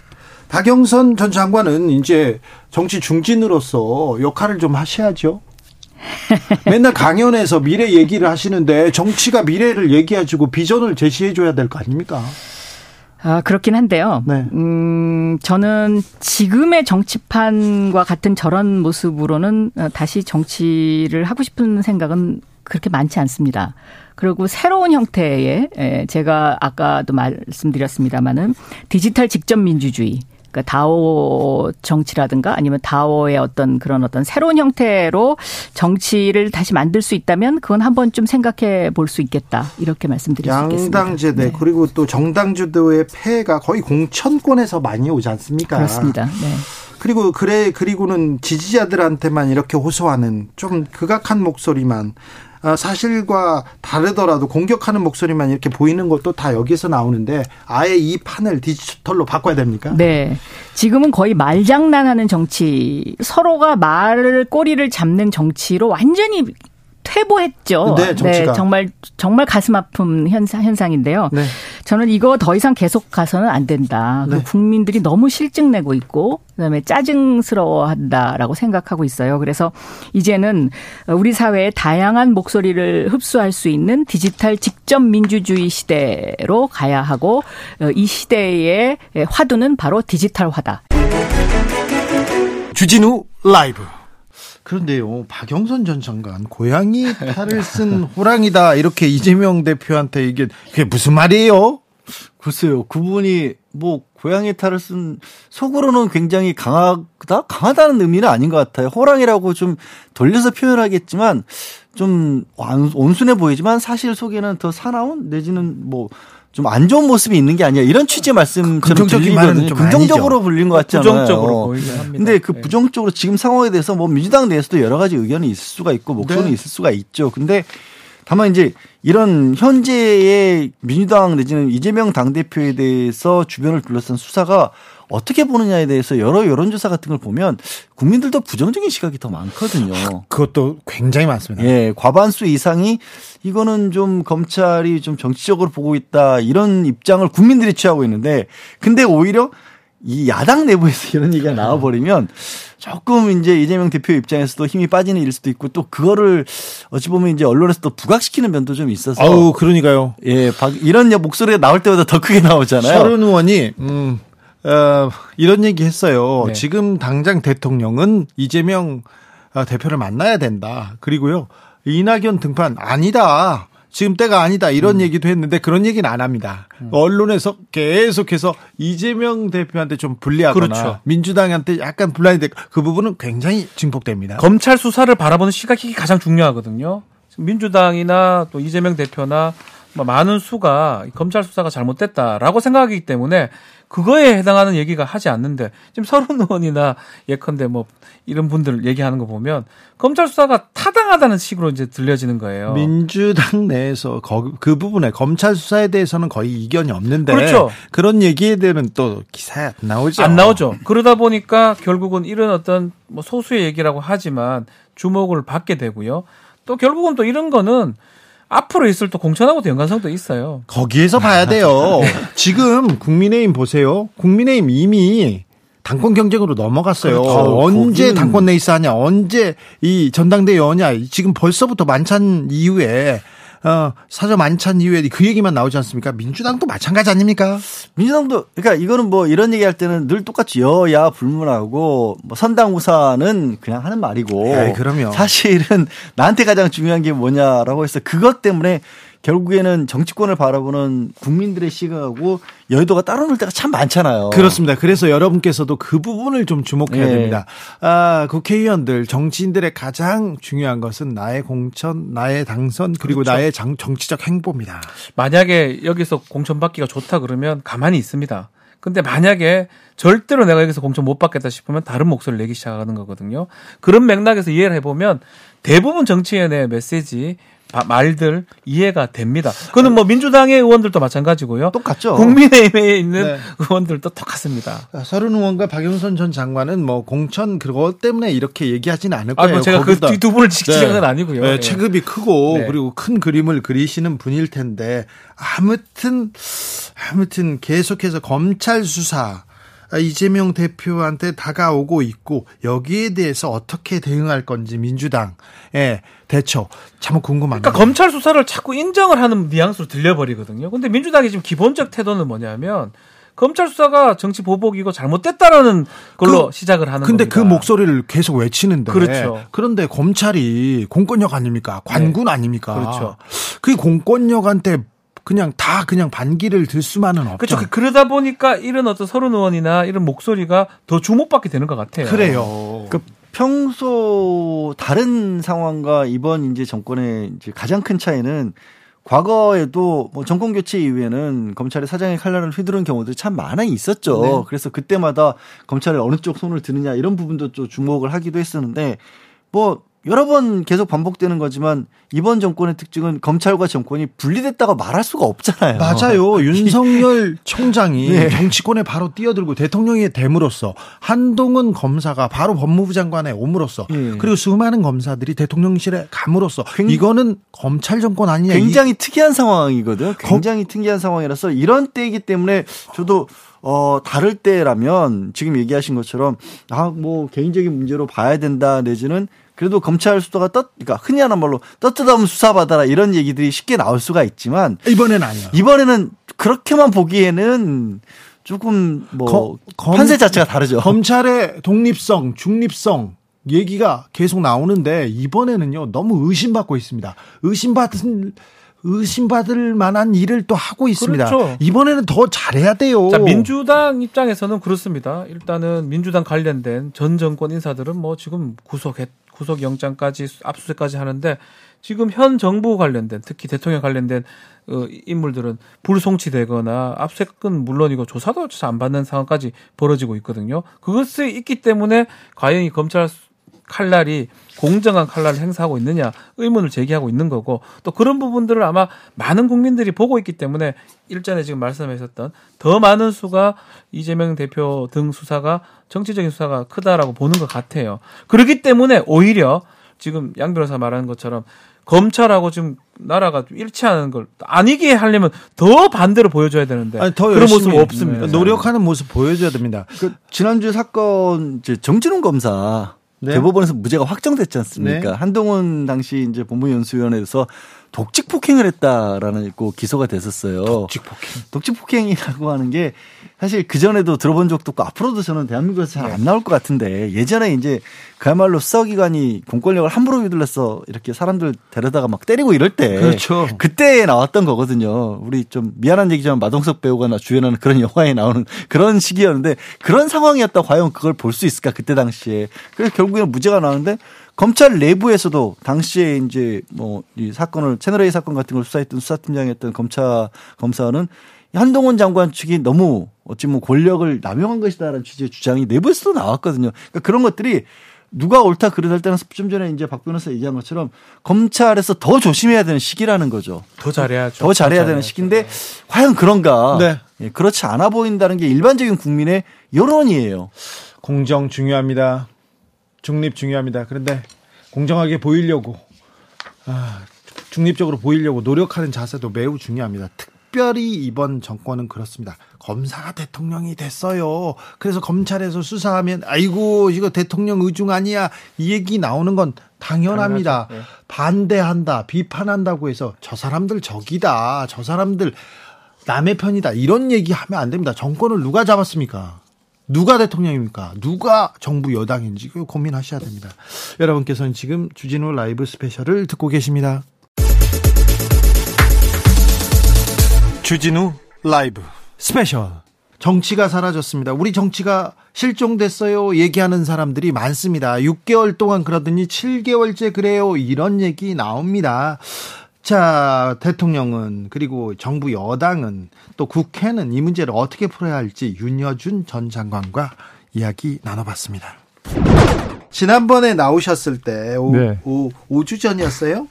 박영선 전 장관은 이제 정치 중진으로서 역할을 좀 하셔야죠. 맨날 강연에서 미래 얘기를 하시는데 정치가 미래를 얘기해주고 비전을 제시해줘야 될 거 아닙니까? 아, 그렇긴 한데요. 네. 음, 저는 지금의 정치판과 같은 저런 모습으로는 어, 다시 정치를 하고 싶은 생각은 그렇게 많지 않습니다. 그리고 새로운 형태의 에, 제가 아까도 말씀드렸습니다마는 디지털 직접 민주주의 그러니까 다오 정치라든가 아니면 다오의 어떤 그런 어떤 새로운 형태로 정치를 다시 만들 수 있다면 그건 한번 좀 생각해 볼 수 있겠다 이렇게 말씀드릴 수 있겠습니다. 양당제대 네. 그리고 또 정당 주도의 폐해가 거의 공천권에서 많이 오지 않습니까? 그렇습니다. 네. 그리고 그래 그리고는 지지자들한테만 이렇게 호소하는 좀 극악한 목소리만 아, 사실과 다르더라도 공격하는 목소리만 이렇게 보이는 것도 다 여기서 나오는데 아예 이 판을 디지털로 바꿔야 됩니까? 네. 지금은 거의 말장난하는 정치, 서로가 말을 꼬리를 잡는 정치로 완전히 퇴보했죠. 네, 정치가. 정말 정말 가슴 아픈 현상 현상인데요. 네. 저는 이거 더 이상 계속 가서는 안 된다. 네. 그 국민들이 너무 실증 내고 있고 그다음에 짜증스러워한다라고 생각하고 있어요. 그래서 이제는 우리 사회의 다양한 목소리를 흡수할 수 있는 디지털 직접 민주주의 시대로 가야 하고 어, 이 시대의 화두는 바로 디지털화다. 주진우 라이브. 그런데요, 박영선 전 장관 고양이 탈을 쓴 호랑이다 이렇게 이재명 대표한테 이게 그게 무슨 말이에요? 글쎄요, 그분이 뭐 고양이 탈을 쓴 속으로는 굉장히 강하다, 강하다는 의미는 아닌 것 같아요. 호랑이라고 좀 돌려서 표현하겠지만 좀 완- 온순해 보이지만 사실 속에는 더 사나운 내지는 뭐 좀 안 좋은 모습이 있는 게 아니야. 이런 취지의 말씀처럼 긍정적인 말은 들리거든요. 좀 긍정적으로. 불린 것 같지 않아요. 부정적으로 합니다. 근데 그 네. 부정적으로 지금 상황에 대해서 뭐 민주당 내에서도 여러 가지 의견이 있을 수가 있고 목소리는 네. 있을 수가 있죠. 근데 다만 이제 이런 현재의 민주당 내지는 이재명 당대표에 대해서 주변을 둘러싼 수사가 어떻게 보느냐에 대해서 여러 여론조사 같은 걸 보면 국민들도 부정적인 시각이 더 많거든요. 그것도 굉장히 많습니다. 예, 과반수 이상이 이거는 좀 검찰이 좀 정치적으로 보고 있다 이런 입장을 국민들이 취하고 있는데 근데 오히려 이 야당 내부에서 이런 얘기가 나와버리면 조금 이제 이재명 대표 입장에서도 힘이 빠지는 일 수도 있고 또 그거를 어찌 보면 이제 언론에서 또 부각시키는 면도 좀 있어서 아우 그러니까요. 예, 박- 이런 목소리가 나올 때마다 더 크게 나오잖아요. 서른 의원이 음, 어, 이런 얘기 했어요. 네. 지금 당장 대통령은 이재명 어, 대표를 만나야 된다. 그리고요 이낙연 등판 아니다. 지금 때가 아니다 이런 얘기도 했는데 그런 얘기는 안 합니다. 언론에서 계속해서 이재명 대표한테 좀 불리하거나 그렇죠. 민주당한테 약간 불리한데 그 부분은 굉장히 증폭됩니다. 검찰 수사를 바라보는 시각이 가장 중요하거든요. 민주당이나 또 이재명 대표나 뭐 많은 수가 이 검찰 수사가 잘못됐다라고 생각하기 때문에 그거에 해당하는 얘기가 하지 않는데 지금 서른 의원이나 예컨대 뭐 이런 분들 얘기하는 거 보면 검찰 수사가 타당하다는 식으로 이제 들려지는 거예요. 민주당 내에서 거- 그 부분에 검찰 수사에 대해서는 거의 이견이 없는데 그렇죠. 런 얘기에 대한 또 기사에 안 나오죠. 안 나오죠. 그러다 보니까 결국은 이런 어떤 뭐 소수의 얘기라고 하지만 주목을 받게 되고요. 또 결국은 또 이런 거는 앞으로 있을 또 공천하고도 연관성도 있어요. 거기에서 봐야 돼요. 지금 국민의힘 보세요. 국민의힘 이미 당권 경쟁으로 넘어갔어요. 그렇죠. 언제 거기는- 당권 레이스 하냐, 언제 이 전당대회 여냐. 지금 벌써부터 만찬 이후에 어, 사저 만찬 이후에 그 얘기만 나오지 않습니까? 민주당도 마찬가지 아닙니까? 민주당도 그러니까 이거는 뭐 이런 얘기할 때는 늘 똑같이 여야 불문하고 뭐 선당 우사는 그냥 하는 말이고 에이, 그럼요. 사실은 나한테 가장 중요한 게 뭐냐라고 해서 그것 때문에 결국에는 정치권을 바라보는 국민들의 시각하고 여의도가 따로 놀 때가 참 많잖아요. 그렇습니다. 그래서 여러분께서도 그 부분을 좀 주목해야 예. 됩니다. 아, 국회의원들, 정치인들의 가장 중요한 것은 나의 공천, 나의 당선, 그리고 그렇죠. 나의 장- 정치적 행보입니다. 만약에 여기서 공천 받기가 좋다 그러면 가만히 있습니다. 근데 만약에 절대로 내가 여기서 공천 못 받겠다 싶으면 다른 목소리를 내기 시작하는 거거든요. 그런 맥락에서 이해를 해보면 대부분 정치인의 메시지, 바- 말들 이해가 됩니다. 그거는 뭐 민주당의 의원들도 마찬가지고요. 똑같죠. 국민의힘에 있는 네. 의원들도 똑같습니다. 아, 서른 의원과 박영선 전 장관은 뭐 공천 그것 때문에 이렇게 얘기하지는 않을 아, 거예요. 뭐 제가 그 두 분을 지키는 네. 건 아니고요. 네, 예. 체급이 크고 네. 그리고 큰 그림을 그리시는 분일 텐데 아무튼 아무튼 계속해서 검찰 수사 아, 이재명 대표한테 다가오고 있고 여기에 대해서 어떻게 대응할 건지 민주당의 대처 참 궁금합니다. 그러니까 검찰 수사를 자꾸 인정을 하는 뉘앙스로 들려버리거든요. 근데 민주당이 지금 기본적 태도는 뭐냐면 검찰 수사가 정치 보복이고 잘못됐다라는 걸로 그- 시작을 하는 근데 겁니다. 그 목소리를 계속 외치는데 그렇죠. 그런데 검찰이 공권력 아닙니까? 관군 아닙니까? 그렇죠. 그 공권력한테 그냥 다 그냥 반기를 들 수만은 없죠. 그렇죠. 그러다 보니까 이런 어떤 서른 의원이나 이런 목소리가 더 주목받게 되는 것 같아요. 그래요. 그 평소 다른 상황과 이번 이제 정권의 이제 가장 큰 차이는 과거에도 뭐 정권 교체 이후에는 검찰의 사장의 칼날을 휘두른 경우도 참 많아 있었죠. 네. 그래서 그때마다 검찰이 어느 쪽 손을 드느냐 이런 부분도 좀 주목을 하기도 했었는데 뭐 여러 번 계속 반복되는 거지만 이번 정권의 특징은 검찰과 정권이 분리됐다고 말할 수가 없잖아요. 맞아요. 윤석열 총장이 네. 정치권에 바로 뛰어들고 대통령이 됨으로써 한동훈 검사가 바로 법무부 장관에 옴으로써 예. 그리고 수많은 검사들이 대통령실에 감으로써 굉- 이거는 검찰 정권 아니냐. 굉장히 특이한 상황이거든요. 굉장히 특이한 상황이라서 이런 때이기 때문에 저도 어 다를 때라면 지금 얘기하신 것처럼 아 뭐 개인적인 문제로 봐야 된다 내지는 그래도 검찰 수사가 떴 그러니까 흔히 하는 말로 떳떳하면 수사받아라 이런 얘기들이 쉽게 나올 수가 있지만 이- 이번엔 아니야. 이번에는 그렇게만 보기에는 조금 뭐 거- 검- 판세 자체가 다르죠. 검찰의 독립성, 중립성 얘기가 계속 나오는데 이번에는요 너무 의심받고 있습니다. 의심받은 의심받을 만한 일을 또 하고 있습니다. 그렇죠. 이번에는 더 잘해야 돼요. 자, 민주당 입장에서는 그렇습니다. 일단은 민주당 관련된 전 정권 인사들은 뭐 지금 구속 구속 영장까지 압수수색까지 하는데 지금 현 정부 관련된 특히 대통령 관련된 어, 인물들은 불송치되거나 압수수색은 물론이고 조사도 조사 안 받는 상황까지 벌어지고 있거든요. 그것이 있기 때문에 과연 이 검찰 수- 칼날이 공정한 칼날을 행사하고 있느냐 의문을 제기하고 있는 거고 또 그런 부분들을 아마 많은 국민들이 보고 있기 때문에 일전에 지금 말씀하셨던 더 많은 수가 이재명 대표 등 수사가 정치적인 수사가 크다라고 보는 것 같아요. 그렇기 때문에 오히려 지금 양 변호사 말하는 것처럼 검찰하고 지금 나라가 좀 일치하는 걸 아니게 하려면 더 반대로 보여줘야 되는데 아니, 더 그런 모습 없습니다. 노력하는 모습 보여줘야 됩니다. 그 지난주 사건 이제 정진웅 검사 네. 대법원에서 무죄가 확정됐지 않습니까? 네. 한동훈 당시 이제 법무연수위원회에서 독직 폭행을 했다라는 고 기소가 됐었어요. 독직 폭행. 독직 폭행이라고 하는 게 사실 그 전에도 들어본 적도 없고 앞으로도 저는 대한민국에서 잘안 나올 것 같은데 예전에 이제 그야말로 수사기관이 공권력을 함부로 휘둘러서 이렇게 사람들 데려다가 막 때리고 이럴 때 그렇죠. 그때 나왔던 거거든요. 우리 좀 미안한 얘기지만 마동석 배우가 나 주연하는 그런 영화에 나오는 그런 시기였는데 그런 상황이었다 과연 그걸 볼 수 있을까 그때 당시에 그래서 결국에는 무죄가 나왔는데 검찰 내부에서도 당시에 이제 뭐 이 사건을 채널A 사건 같은 걸 수사했던 수사팀장이었던 검찰 검사는 한동훈 장관 측이 너무 어찌 뭐 권력을 남용한 것이다라는 취지의 주장이 내부에서도 나왔거든요. 그러니까 그런 것들이 누가 옳다 그르다 할 때는 좀 전에 이제 박 변호사 얘기한 것처럼 검찰에서 더 조심해야 되는 시기라는 거죠. 더 잘해야죠. 더 잘해야 되는 시기인데 과연 그런가? 네. 예, 그렇지 않아 보인다는 게 일반적인 국민의 여론이에요. 공정 중요합니다. 중립 중요합니다. 그런데 공정하게 보이려고 아, 중립적으로 보이려고 노력하는 자세도 매우 중요합니다. 특 별히 이번 정권은 그렇습니다. 검사가 대통령이 됐어요. 그래서 검찰에서 수사하면 아이고 이거 대통령 의중 아니야 이 얘기 나오는 건 당연합니다. 당연하죠. 네. 반대한다, 비판한다고 해서 저 사람들 적이다, 저 사람들 남의 편이다 이런 얘기 하면 안 됩니다. 정권을 누가 잡았습니까? 누가 대통령입니까? 누가 정부 여당인지 그 고민하셔야 됩니다. 여러분께서는 지금 주진우 라이브 스페셜을 듣고 계십니다. 주진우 라이브 스페셜. 정치가 사라졌습니다. 우리 정치가 실종됐어요. 얘기하는 사람들이 많습니다. 6개월 동안 그러더니 7개월째 그래요. 이런 얘기 나옵니다. 자, 대통령은 그리고 정부 여당은 또 국회는 이 문제를 어떻게 풀어야 할지 윤여준 전 장관과 이야기 나눠봤습니다. 지난번에 나오셨을 때 오, 네. 오, 5주 전이었어요.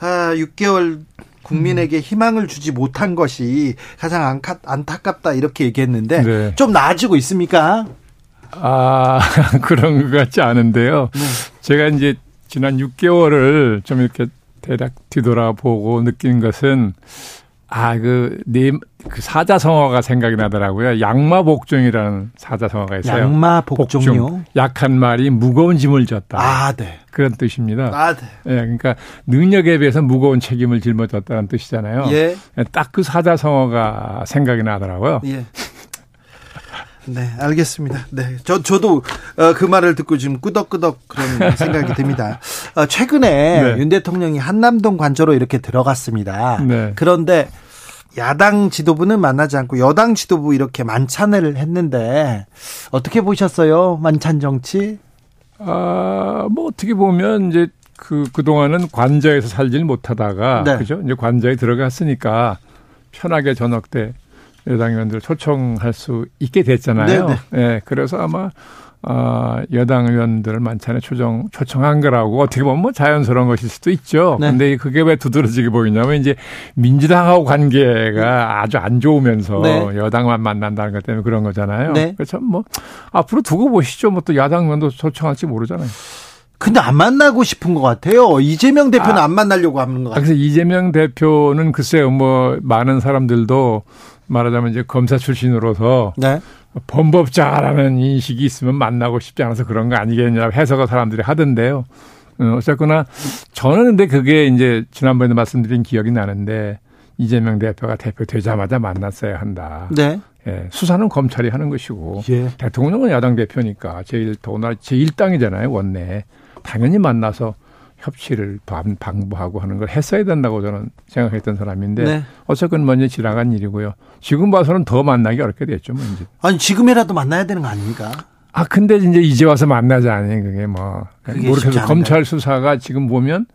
아, 6개월 국민에게 희망을 주지 못한 것이 가장 안타, 안타깝다 이렇게 얘기했는데 네. 좀 나아지고 있습니까? 아, 그런 것 같지 않은데요. 제가 이제 지난 6개월을 좀 이렇게 대략 뒤돌아보고 느낀 것은 아, 그, 네, 그 사자성어가 생각이 나더라고요. 양마복종이라는 사자성어가 있어요. 양마 복종이요. 약한 말이 무거운 짐을 졌다. 아, 네. 그런 뜻입니다. 아, 네. 예, 그러니까 능력에 비해서 무거운 책임을 짊어졌다는 뜻이잖아요. 예. 딱그 사자성어가 생각이 나더라고요. 예. 네, 알겠습니다. 네, 저 저도 어, 그 말을 듣고 지금 끄덕끄덕 그런 생각이 듭니다. 어, 최근에 네. 윤 대통령이 한남동 관저로 이렇게 들어갔습니다. 네. 그런데 야당 지도부는 만나지 않고 여당 지도부 이렇게 만찬을 했는데 어떻게 보셨어요? 만찬 정치? 아, 뭐 어떻게 보면 이제 그 그동안은 관저에서 살질 못하다가 네. 그죠? 이제 관저에 들어갔으니까 편하게 저녁 때 여당 의원들 초청할 수 있게 됐잖아요. 네, 예, 그래서 아마 아, 여당 의원들을 만찬에 초청 초청한 거라고 어떻게 보면 뭐 자연스러운 것일 수도 있죠. 네. 근데 그게 왜 두드러지게 보이냐면 이제 민주당하고 관계가 아주 안 좋으면서 네. 여당만 만난다는 것 때문에 그런 거잖아요. 네. 그래서 뭐 앞으로 두고 보시죠. 뭐 또 야당 의원도 초청할지 모르잖아요. 근데 안 만나고 싶은 것 같아요. 이재명 대표는 아. 안 만나려고 하는 것 아, 같아요. 그래서 이재명 대표는 글쎄요, 뭐, 많은 사람들도 말하자면 이제 검사 출신으로서 네. 범법자라는 인식이 있으면 만나고 싶지 않아서 그런 거 아니겠냐 해석을 사람들이 하던데요. 어, 어쨌거나 저는 근데 그게 이제 지난번에 말씀드린 기억이 나는데 이재명 대표가 대표 되자마자 만났어야 한다. 네. 예, 수사는 검찰이 하는 것이고 예. 대통령은 야당 대표니까 제일 더구나 제1당이잖아요 원내 당연히 만나서 협치를 방- 방부하고 하는 걸 했어야 된다고 저는 생각했던 사람인데 네. 어쨌건 먼저 지나간 일이고요. 지금 봐서는 더 만나기 어렵게 됐죠, 뭐 이제. 아니 지금이라도 만나야 되는 거 아닙니까? 아 근데 이제 이제 와서 만나자니 그게 뭐 그게 모르겠어. 검찰 수사가 지금 보면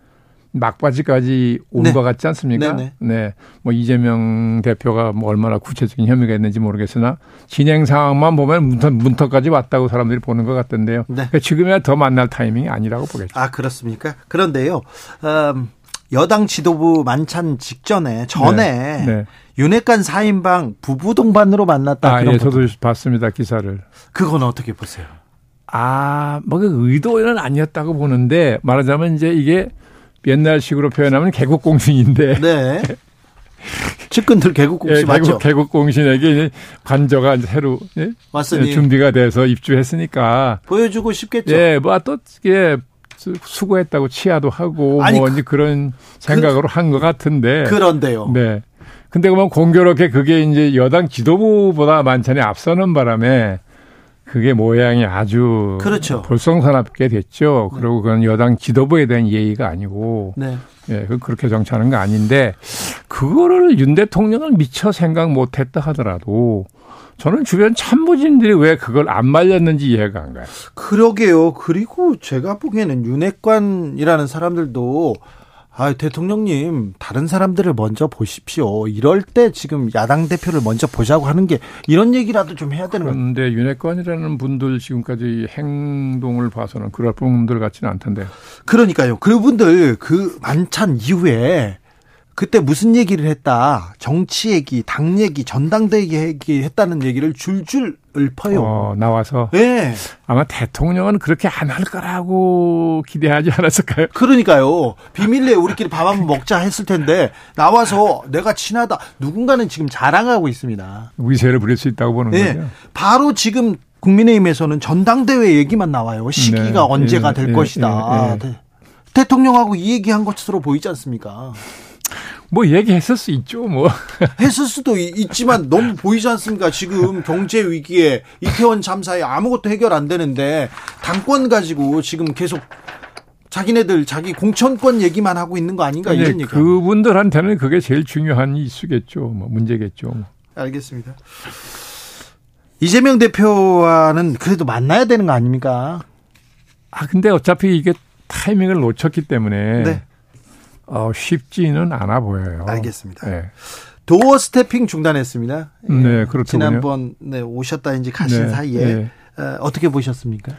막바지까지 온 네. 것 같지 않습니까? 네네. 네. 뭐 이재명 대표가 뭐 얼마나 구체적인 혐의가 있는지 모르겠으나 진행 상황만 보면 문턱, 문턱까지 왔다고 사람들이 보는 것 같던데요. 네. 그러니까 지금이야 더 만날 타이밍이 아니라고 보겠죠. 아 그렇습니까? 그런데요, 음, 여당 지도부 만찬 직전에 전에 네. 네. 윤핵관 4인방 부부 동반으로 만났다. 아, 예, 보도. 저도 봤습니다, 기사를. 그건 어떻게 보세요? 아, 뭐 그 의도는 아니었다고 보는데 말하자면 이제 이게 옛날식으로 표현하면 개국공신인데 네. 측근들 개국국시 예, 맞죠? 개국, 개국 공신에게 이제 관저가 새로 예? 예, 준비가 돼서 입주했으니까 보여주고 싶겠죠. 예, 뭐또 이게 수- 수고했다고 치하도 하고 아니, 뭐 그- 그런 생각으로 한것 같은데. 그런데요. 네. 근데 그러면 공교롭게 그게 이제 여당 지도부보다 만찬이 앞서는 바람에 그게 모양이 아주 그렇죠. 볼썽사납게 됐죠. 그리고 그건 여당 지도부에 대한 예의가 아니고 네. 예, 그 그렇게 정치하는 거 아닌데 그거를 윤 대통령은 미처 생각 못 했다 하더라도 저는 주변 참모진들이 왜 그걸 안 말렸는지 이해가 안 가요. 그러게요. 그리고 제가 보기에는 윤핵관이라는 사람들도 아, 대통령님, 다른 사람들을 먼저 보십시오. 이럴 때 지금 야당 대표를 먼저 보자고 하는 게 이런 얘기라도 좀 해야 되는 거 그런데 윤핵관이라는 분들 지금까지 행동을 봐서는 그럴 분들 같지는 않던데. 그러니까요. 그분들 그 만찬 이후에 그때 무슨 얘기를 했다. 정치 얘기, 당 얘기, 전당대회 얘기 했다는 얘기를 줄줄 읊어요. 어, 나와서 예. 아마 대통령은 그렇게 안 할 거라고 기대하지 않았을까요? 그러니까요. 비밀리에 우리끼리 밥 한번 먹자 했을 텐데 나와서 내가 친하다. 누군가는 지금 자랑하고 있습니다. 위세를 부릴 수 있다고 보는 예. 거죠. 바로 지금 국민의힘에서는 전당대회 얘기만 나와요. 시기가 네. 언제가 예, 될 예, 것이다. 네. 대통령하고 이 얘기한 것으로 보이지 않습니까? 뭐 얘기했을 수 있죠, 뭐. 했을 수도 이- 있지만 너무 보이지 않습니까? 지금 경제 위기에 이태원 참사에 아무것도 해결 안 되는데 당권 가지고 지금 계속 자기네들 자기 공천권 얘기만 하고 있는 거 아닌가 이런 얘기. 그분들한테는 그게 제일 중요한 이슈겠죠, 뭐 문제겠죠. 뭐. 알겠습니다. 이재명 대표와는 그래도 만나야 되는 거 아닙니까? 아 근데 어차피 이게 타이밍을 놓쳤기 때문에 네. 어, 쉽지는 않아 보여요. 알겠습니다. 네. 도어 스태핑 중단했습니다. 예. 네, 그렇더군요. 지난번 네, 오셨다 이제 가신 네, 사이에 네. 어, 어떻게 보셨습니까?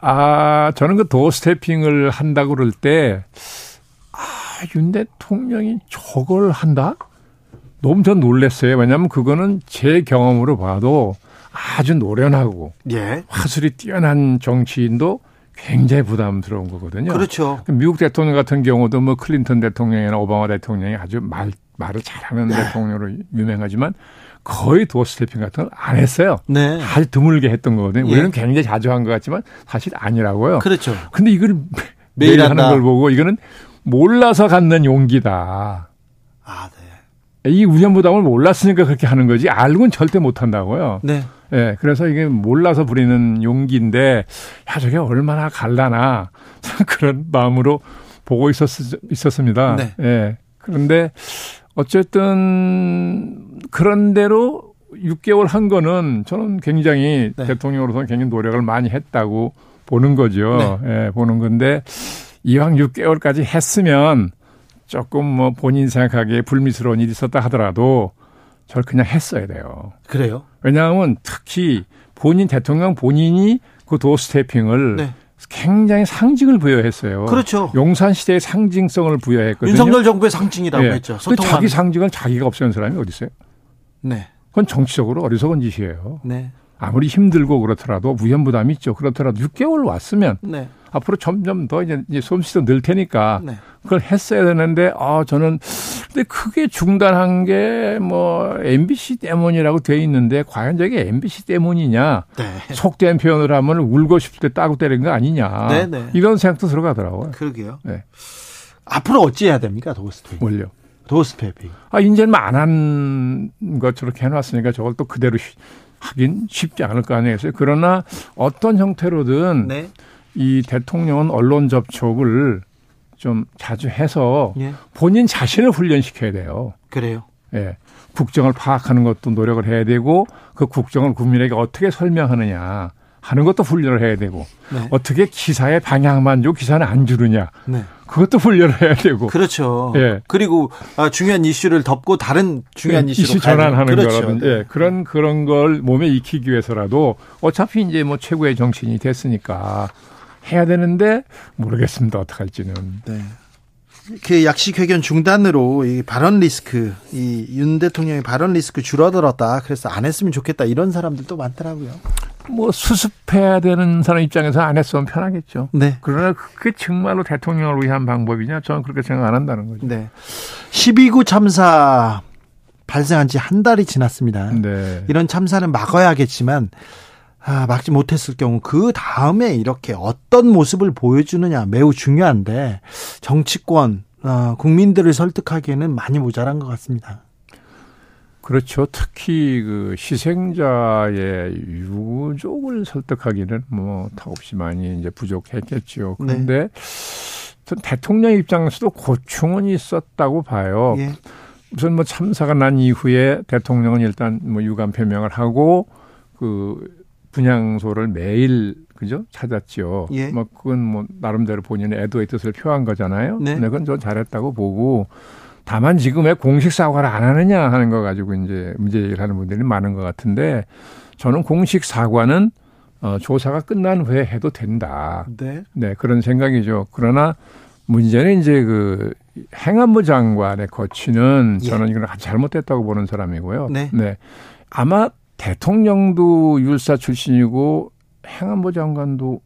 아, 저는 그 도어 스태핑을 한다고 그럴 때, 아, 윤 대통령이 저걸 한다? 너무 전 놀랐어요. 왜냐하면 그거는 제 경험으로 봐도 아주 노련하고 예. 화술이 뛰어난 정치인도 굉장히 부담스러운 거거든요. 그렇죠. 미국 대통령 같은 경우도 뭐 클린턴 대통령이나 오바마 대통령이 아주 말, 말을 잘하는 네. 대통령으로 유명하지만 거의 도어 스태핑 같은 걸 안 했어요. 네. 아주 드물게 했던 거거든요. 예. 우리는 굉장히 자주 한 것 같지만 사실 아니라고요. 그렇죠. 근데 이걸 매일 매일 하는. 걸 보고 이거는 몰라서 갖는 용기다. 아, 네. 이 우연부담을 몰랐으니까 그렇게 하는 거지 알고는 절대 못 한다고요. 네. 예, 그래서 이게 몰라서 부리는 용기인데, 야, 저게 얼마나 갈라나, 그런 마음으로 보고 있었, 있었습니다. 네. 예. 그런데, 어쨌든, 그런 대로 6개월 한 거는 저는 굉장히 네. 대통령으로서는 굉장히 노력을 많이 했다고 보는 거죠. 예, 보는 건데, 이왕 6개월까지 했으면 조금 뭐 본인 생각하기에 불미스러운 일이 있었다 하더라도 저를 그냥 했어야 돼요. 그래요? 왜냐하면 특히 본인 대통령 본인이 그 도어 스태핑을 네. 굉장히 상징을 부여했어요. 그렇죠. 용산 시대의 상징성을 부여했거든요. 윤석열 정부의 상징이라고 예. 했죠. 소통하는. 자기 상징을 자기가 없애는 사람이 어디 있어요? 네. 그건 정치적으로 어리석은 짓이에요. 네. 아무리 힘들고 그렇더라도 무현 부담이 있죠. 그렇더라도 6개월 왔으면 네. 앞으로 점점 더 이제 솜씨도 늘 테니까 네. 그걸 했어야 되는데 아 저는 근데 크게 중단한 게 뭐 MBC 때문이라고 돼 있는데 과연 저게 MBC 때문이냐 네. 속된 표현을 하면 울고 싶을 때 뺨 때린 거 아니냐 네, 네. 이런 생각도 들어가더라고요. 그러게요. 네. 앞으로 어찌 해야 됩니까? doorstepping. 뭘요? doorstepping. 아 이제는 안한 것 저렇게 해놨으니까 저걸 또 그대로 쉬- 하긴 쉽지 않을 거 아니겠어요. 그러나 어떤 형태로든 네. 이 대통령은 언론 접촉을 좀 자주 해서 예. 본인 자신을 훈련시켜야 돼요. 그래요. 예. 국정을 파악하는 것도 노력을 해야 되고 그 국정을 국민에게 어떻게 설명하느냐 하는 것도 훈련을 해야 되고 네. 어떻게 기사의 방향만 줘 기사는 안 주느냐 네. 그것도 훈련을 해야 되고 그렇죠. 예. 그리고 아, 중요한 이슈를 덮고 다른 중요한 네, 이슈로 이슈 전환하는 그렇죠. 거라든지 네. 예, 그런 그런 걸 몸에 익히기 위해서라도 어차피 이제 뭐 최고의 정신이 됐으니까 해야 되는데 모르겠습니다 어떡할지는 네. 그 약식 회견 중단으로 이 발언 리스크, 이 윤 대통령의 발언 리스크 줄어들었다. 그래서 안 했으면 좋겠다. 이런 사람들도 많더라고요. 뭐 수습해야 되는 사람 입장에서 안 했으면 편하겠죠. 네. 그러나 그게 정말로 대통령을 위한 방법이냐? 저는 그렇게 생각 안 한다는 거죠. 네. 12구 참사 발생한 지 한 달이 지났습니다. 네. 이런 참사는 막아야겠지만 아, 막지 못했을 경우 그 다음에 이렇게 어떤 모습을 보여주느냐 매우 중요한데 정치권 어, 국민들을 설득하기에는 많이 모자란 것 같습니다. 그렇죠. 특히 그 희생자의 유족을 설득하기는 뭐 턱없이 많이 이제 부족했겠죠. 네. 그런데 전 대통령 입장에서도 고충은 있었다고 봐요. 예. 우선 뭐 참사가 난 이후에 대통령은 일단 뭐 유감 표명을 하고 그 분향소를 매일 그죠 찾았죠. 예. 뭐 그건 뭐 나름대로 본인의 애도의 뜻을 표한 거잖아요. 네. 근데 그건 전 잘했다고 보고 다만 지금 왜 공식 사과를 안 하느냐 하는 거 가지고 이제 문제 제기를 하는 분들이 많은 것 같은데 저는 공식 사과는 어, 조사가 끝난 후에 해도 된다. 네. 네, 그런 생각이죠. 그러나 문제는 이제 그 행안부 장관의 거취는 예. 저는 아주 잘못됐다고 보는 사람이고요. 네. 아마 대통령도 율사 출신이고 행안부 장관도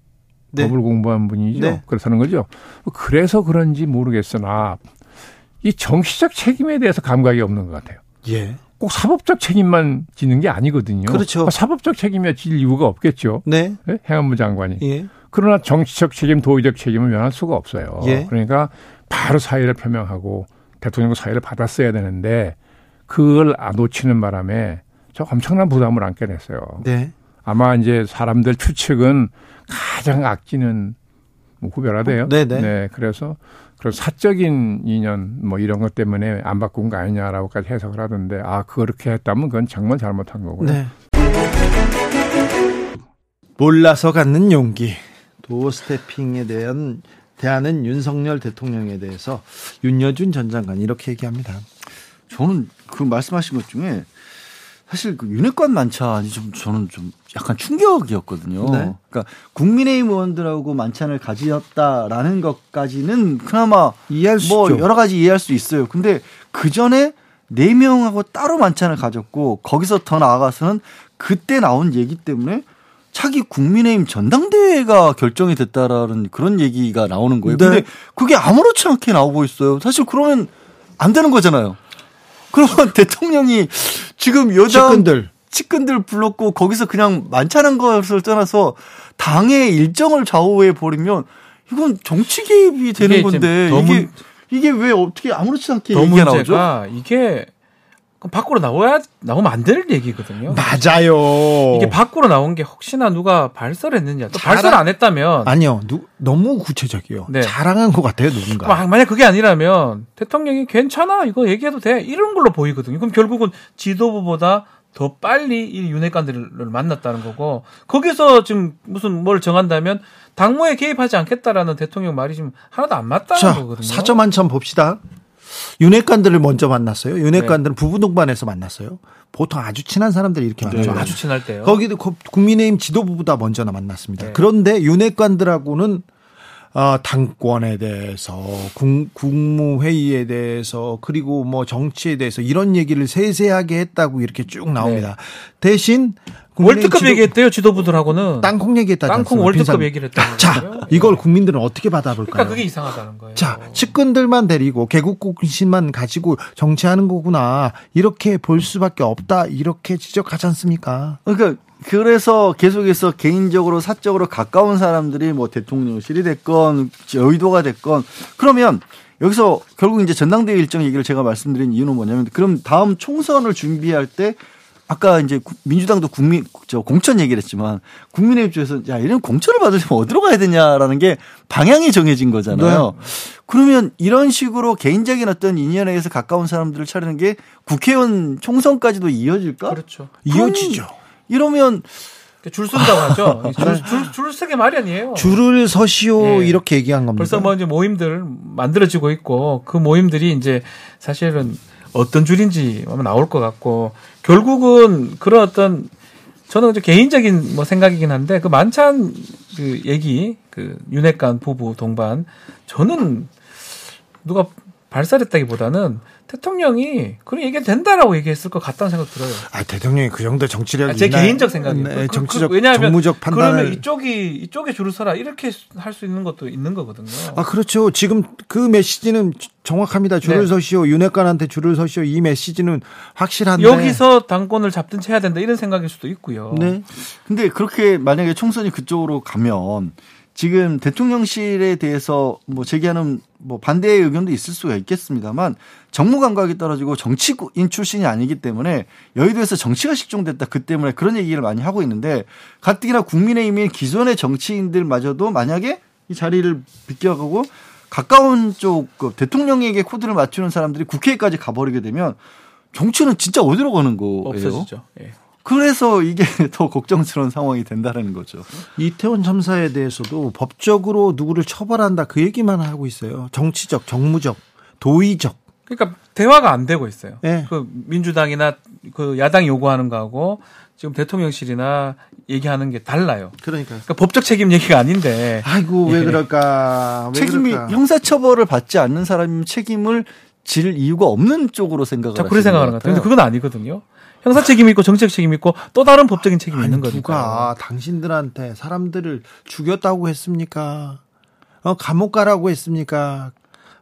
네. 법을 공부한 분이죠. 네. 그렇다는 거죠. 그래서 그런지 모르겠으나 이 정치적 책임에 대해서 감각이 없는 것 같아요. 예. 꼭 사법적 책임만 지는 게 아니거든요. 그렇죠. 사법적 책임이 질 이유가 없겠죠. 네. 네? 행안부 장관이. 예. 그러나 정치적 책임, 도의적 책임은 면할 수가 없어요. 예. 그러니까 바로 사의를 표명하고 대통령도 사의를 받았어야 되는데 그걸 안 놓치는 바람에 저 엄청난 부담을 안게 됐어요. 네. 아마 이제 사람들 추측은 가장 악지는 뭐 구별하대요. 네네. 네, 그래서 그런 사적인 인연 뭐 이런 것 때문에 안 바꾼 거 아니냐라고까지 해석을 하던데 아 그렇게 했다면 그건 정말 잘못한 거고요. 네. 몰라서 갖는 용기. 도어 스태핑에 대한 대하는 윤석열 대통령에 대해서 윤여준 전 장관 이렇게 얘기합니다. 저는 그 말씀하신 것 중에 사실 그 윤핵관 만찬이 좀 저는 좀 약간 충격이었거든요. 네. 그러니까 국민의힘 의원들하고 만찬을 가지었다라는 것까지는 그나마 이해할 수 뭐 있죠. 여러 가지 이해할 수 있어요. 근데 그 전에 네 명하고 따로 만찬을 가졌고 거기서 더 나아가서는 그때 나온 얘기 때문에 차기 국민의힘 전당대회가 결정이 됐다라는 그런 얘기가 나오는 거예요. 네. 근데 그게 아무렇지 않게 나오고 있어요. 사실 그러면 안 되는 거잖아요. 그러면 대통령이 지금 여당 측근들. 측근들 불렀고 거기서 그냥 만찬한 것을 떠나서 당의 일정을 좌우해 버리면 이건 정치 개입이 되는 이게 건데 이게 문- 이게 왜 어떻게 아무렇지 않게 더 얘기가 나오죠? 이게 그럼 밖으로 나와야 나오면 안 될 얘기거든요. 맞아요. 이게 밖으로 나온 게 혹시나 누가 발설했느냐. 또 자랑- 발설 안 했다면 아니요. 누, 너무 구체적이요. 네. 자랑한 것 같아요, 누군가. 막 만약 그게 아니라면 대통령이 괜찮아 이거 얘기해도 돼 이런 걸로 보이거든요. 그럼 결국은 지도부보다 더 빨리 이 윤핵관들을 만났다는 거고 거기서 지금 무슨 뭘 정한다면 당무에 개입하지 않겠다라는 대통령 말이 지금 하나도 안 맞다는 자, 거거든요. 사점 한 점 봅시다. 윤핵관들을 먼저 만났어요. 윤핵관들은 부부 동반해서 만났어요. 보통 아주 친한 사람들이 이렇게 네, 만나죠. 아주 친할 때요. 거기도 고- 국민의힘 지도부보다 먼저 만났습니다. 네. 그런데 윤핵관들하고는 어, 당권에 대해서 국, 국무회의에 대해서 그리고 뭐 정치에 대해서 이런 얘기를 세세하게 했다고 이렇게 쭉 나옵니다. 대신 네. 월드컵 지도- 얘기했대요 지도부들하고는 땅콩 얘기했다. 땅콩 월드컵 얘기를 했다는 자, 거예요. 이걸 국민들은 어떻게 받아볼까요? 그러니까 그게 이상하다는 거예요. 자, 측근들만 데리고 개국공신만 가지고 정치하는 거구나. 이렇게 볼 수밖에 없다. 이렇게 지적하지 않습니까? 그러니까 그래서 계속해서 개인적으로 사적으로 가까운 사람들이 뭐 대통령실이 됐건 여의도가 됐건 그러면 여기서 결국 이제 전당대회 일정 얘기를 제가 말씀드린 이유는 뭐냐면 그럼 다음 총선을 준비할 때 아까 이제 구- 민주당도 국민 저 공천 얘기를 했지만 국민의힘 쪽에서 야 이런 공천을 받으려면 어디로 가야 되냐라는 게 방향이 정해진 거잖아요. 그러면 이런 식으로 개인적인 어떤 인연에 의해서 가까운 사람들을 차리는 게 국회의원 총선까지도 이어질까? 그렇죠. 이어지죠. 이러면 줄 쓴다고 하죠. 줄, 줄, 줄 서게 마련이에요. 줄을 서시오 예. 이렇게 얘기한 겁니다. 벌써 뭐 이제 모임들 만들어지고 있고 그 모임들이 이제 사실은 어떤 줄인지 아마 나올 것 같고 결국은 그런 어떤 저는 이제 개인적인 뭐 생각이긴 한데 그 만찬 그 얘기 그 윤핵관 부부 동반 저는 누가 발설했다기보다는 대통령이 그런 얘기 된다라고 얘기했을 것 같다는 생각 들어요. 아 대통령이 그 정도 정치력이 아, 제 있나요? 개인적 생각이에요. 네, 그- 그- 정치적 왜냐하면 정무적 판단을 그러면 이쪽이 이쪽에 줄을 서라 이렇게 할 수 있는 것도 있는 거거든요. 아 그렇죠. 지금 그 메시지는 정확합니다. 줄을 네. 서시오. 윤핵관한테 줄을 서시오. 이 메시지는 확실한데 여기서 당권을 잡든지 해야 된다 이런 생각일 수도 있고요. 네. 근데 그렇게 만약에 총선이 그쪽으로 가면 지금 대통령실에 대해서 뭐 제기하는 뭐 반대의 의견도 있을 수가 있겠습니다만 정무 감각이 떨어지고 정치인 출신이 아니기 때문에 여의도에서 정치가 식중됐다 그 때문에 그런 얘기를 많이 하고 있는데 가뜩이나 국민의힘의 기존의 정치인들마저도 만약에 이 자리를 비껴가고 가까운 쪽그 대통령에게 코드를 맞추는 사람들이 국회까지 가버리게 되면 정치는 진짜 어디로 가는 거예요? 없어지죠. 예. 그래서 이게 더 걱정스러운 상황이 된다는 거죠. 이태원 참사에 대해서도 법적으로 누구를 처벌한다 그 얘기만 하고 있어요. 정치적, 정무적, 도의적. 그러니까 대화가 안 되고 있어요. 네. 그 민주당이나 그 야당이 요구하는 거하고 지금 대통령실이나 얘기하는 게 달라요. 그러니까. 그러니까 법적 책임 얘기가 아닌데 아이고 왜 예. 그럴까? 왜 책임이 그럴까? 형사처벌을 받지 않는 사람이 책임을 질 이유가 없는 쪽으로 생각을 그렇게 하시는 생각하는 것 같아요. 근데. 그건 아니거든요. 형사 책임이 있고 정책 책임이 있고 또 다른 법적인 책임이 아니, 있는 거니까. 누가 당신들한테 사람들을 죽였다고 했습니까? 어, 감옥 가라고 했습니까?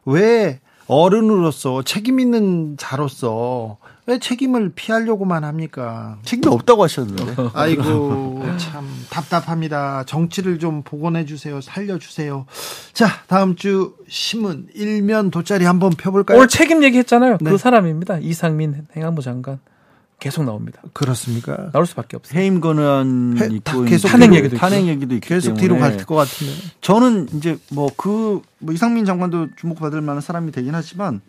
왜 어른으로서 책임 있는 자로서 왜 책임을 피하려고만 합니까? 책임이 없다고 하셨는데. 아이고 참 답답합니다. 정치를 좀 복원해 주세요. 살려 주세요. 자 다음 주 신문 일면 돗자리 한번 펴 볼까요? 오늘 책임 얘기했잖아요. 네. 그 사람입니다. 이상민 행안부 장관 계속 나옵니다. 그렇습니까? 나올 수밖에 없어요. 해임 권한 해- 있고 계속 탄핵 얘기도 탄핵 있고. 얘기도 있기 계속 뒤로 갈 것 같은데. 저는 이제 뭐그 뭐 이상민 장관도 주목받을 만한 사람이 되긴 하지만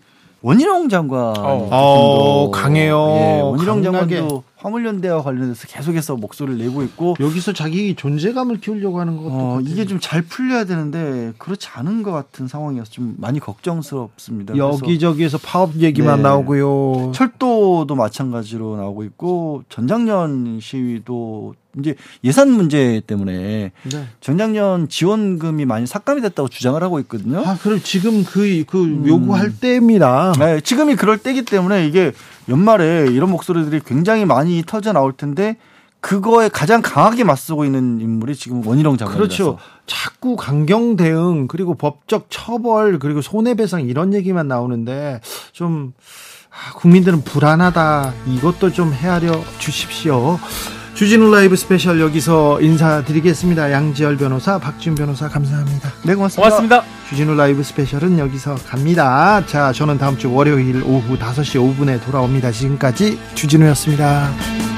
원희룡 장관 어, 강해요. 예, 원희룡. 장관도 화물연대와 관련해서 계속해서 목소리를 내고 있고 여기서 자기 존재감을 키우려고 하는 것도 어. 이게 좀 잘 풀려야 되는데 그렇지 않은 것 같은 상황이어서 좀 많이 걱정스럽습니다. 여기저기에서 파업 얘기만 네. 나오고요. 철도도 마찬가지로 나오고 있고 전작년 시위도 이제 예산 문제 때문에 네. 전작년 지원금이 많이 삭감이 됐다고 주장을 하고 있거든요. 아, 그럼 지금 그, 그 음. 요구할 때입니다. 네, 지금이 그럴 때기 때문에 이게 연말에 이런 목소리들이 굉장히 많이 터져 나올 텐데 그거에 가장 강하게 맞서고 있는 인물이 지금 원희룡 장관이라서 그렇죠. 자꾸 강경 대응 그리고 법적 처벌 그리고 손해배상 이런 얘기만 나오는데 좀 아, 국민들은 불안하다. 이것도 좀 헤아려 주십시오. 주진우 라이브 스페셜 여기서 인사드리겠습니다. 양지열 변호사, 박지훈 변호사 감사합니다. 네, 고맙습니다. 고맙습니다. 주진우 라이브 스페셜은 여기서 갑니다. 자, 저는 다음 주 월요일 오후 5시 5분에 돌아옵니다. 지금까지 주진우였습니다.